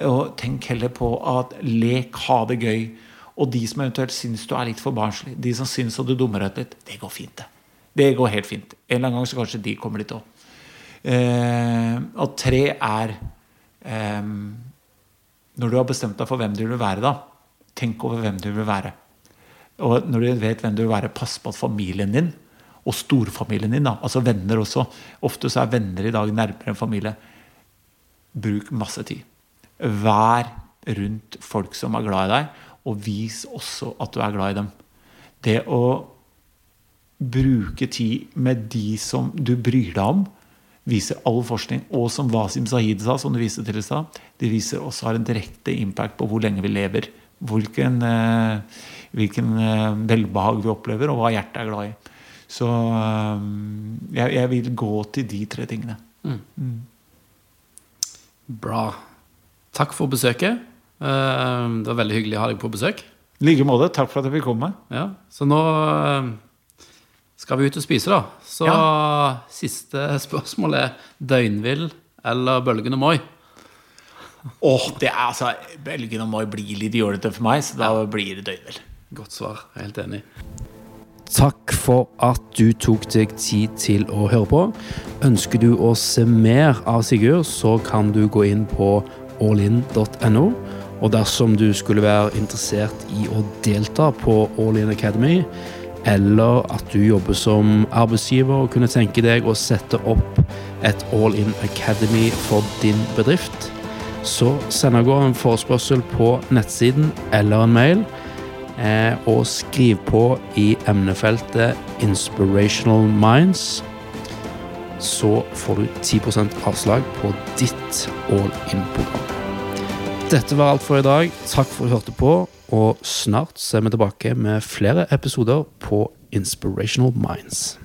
Og tenk heller på at lek, ha det gøy. Og de som eventuelt syns du er litt for barnslig, de som syns at du dummer deg litt, det går fint, det. Det går helt fint. En eller annen gang så kanskje de kommer litt òg. Eh, og tre er eh, Når du har bestemt deg for hvem du vil være, da, tenk over hvem du vil være. Og når du vet hvem du vil være, pass på at familien din, og storfamilien din, da, altså venner også Ofte så er venner i dag nærmere enn familie. Bruk masse tid. Vær rundt folk som er glad i deg, og vis også at du er glad i dem. Det å bruke tid med de som du bryr deg om, viser all forskning, og som Wasim Sahid sa, som du viste til i stad, det viser også har en direkte impact på hvor lenge vi lever. Hvilken, eh, hvilken eh, velbehag vi opplever, og hva hjertet er glad i. Så eh, jeg, jeg vil gå til de tre tingene. Bra. Takk for besøket. Det var veldig hyggelig å ha deg på besøk. I like måte. Takk for at jeg fikk komme. Ja, så nå skal vi ut og spise, da. Så siste spørsmål er døgnvill eller bølgende Moi? Åh, det er altså Bølgen og Moi blir litt jålete for meg, så da blir det døgnvill. Godt svar. Helt enig. Takk for at du tok deg tid til å høre på. Ønsker du å se mer av Sigurd, så kan du gå inn på allin.no. Og dersom du skulle være interessert i å delta på All In Academy, eller at du jobber som arbeidsgiver og kunne tenke deg å sette opp et All In Academy for din bedrift, så send av gårde en forespørsel på nettsiden eller en mail eh, og skriv på i emnefeltet 'Inspirational Minds'. Så får du 10% avslag på ditt all in-program. Dette var alt for i dag. Takk for at du hørte på, og snart så er vi tilbake med flere episoder på Inspirational Minds.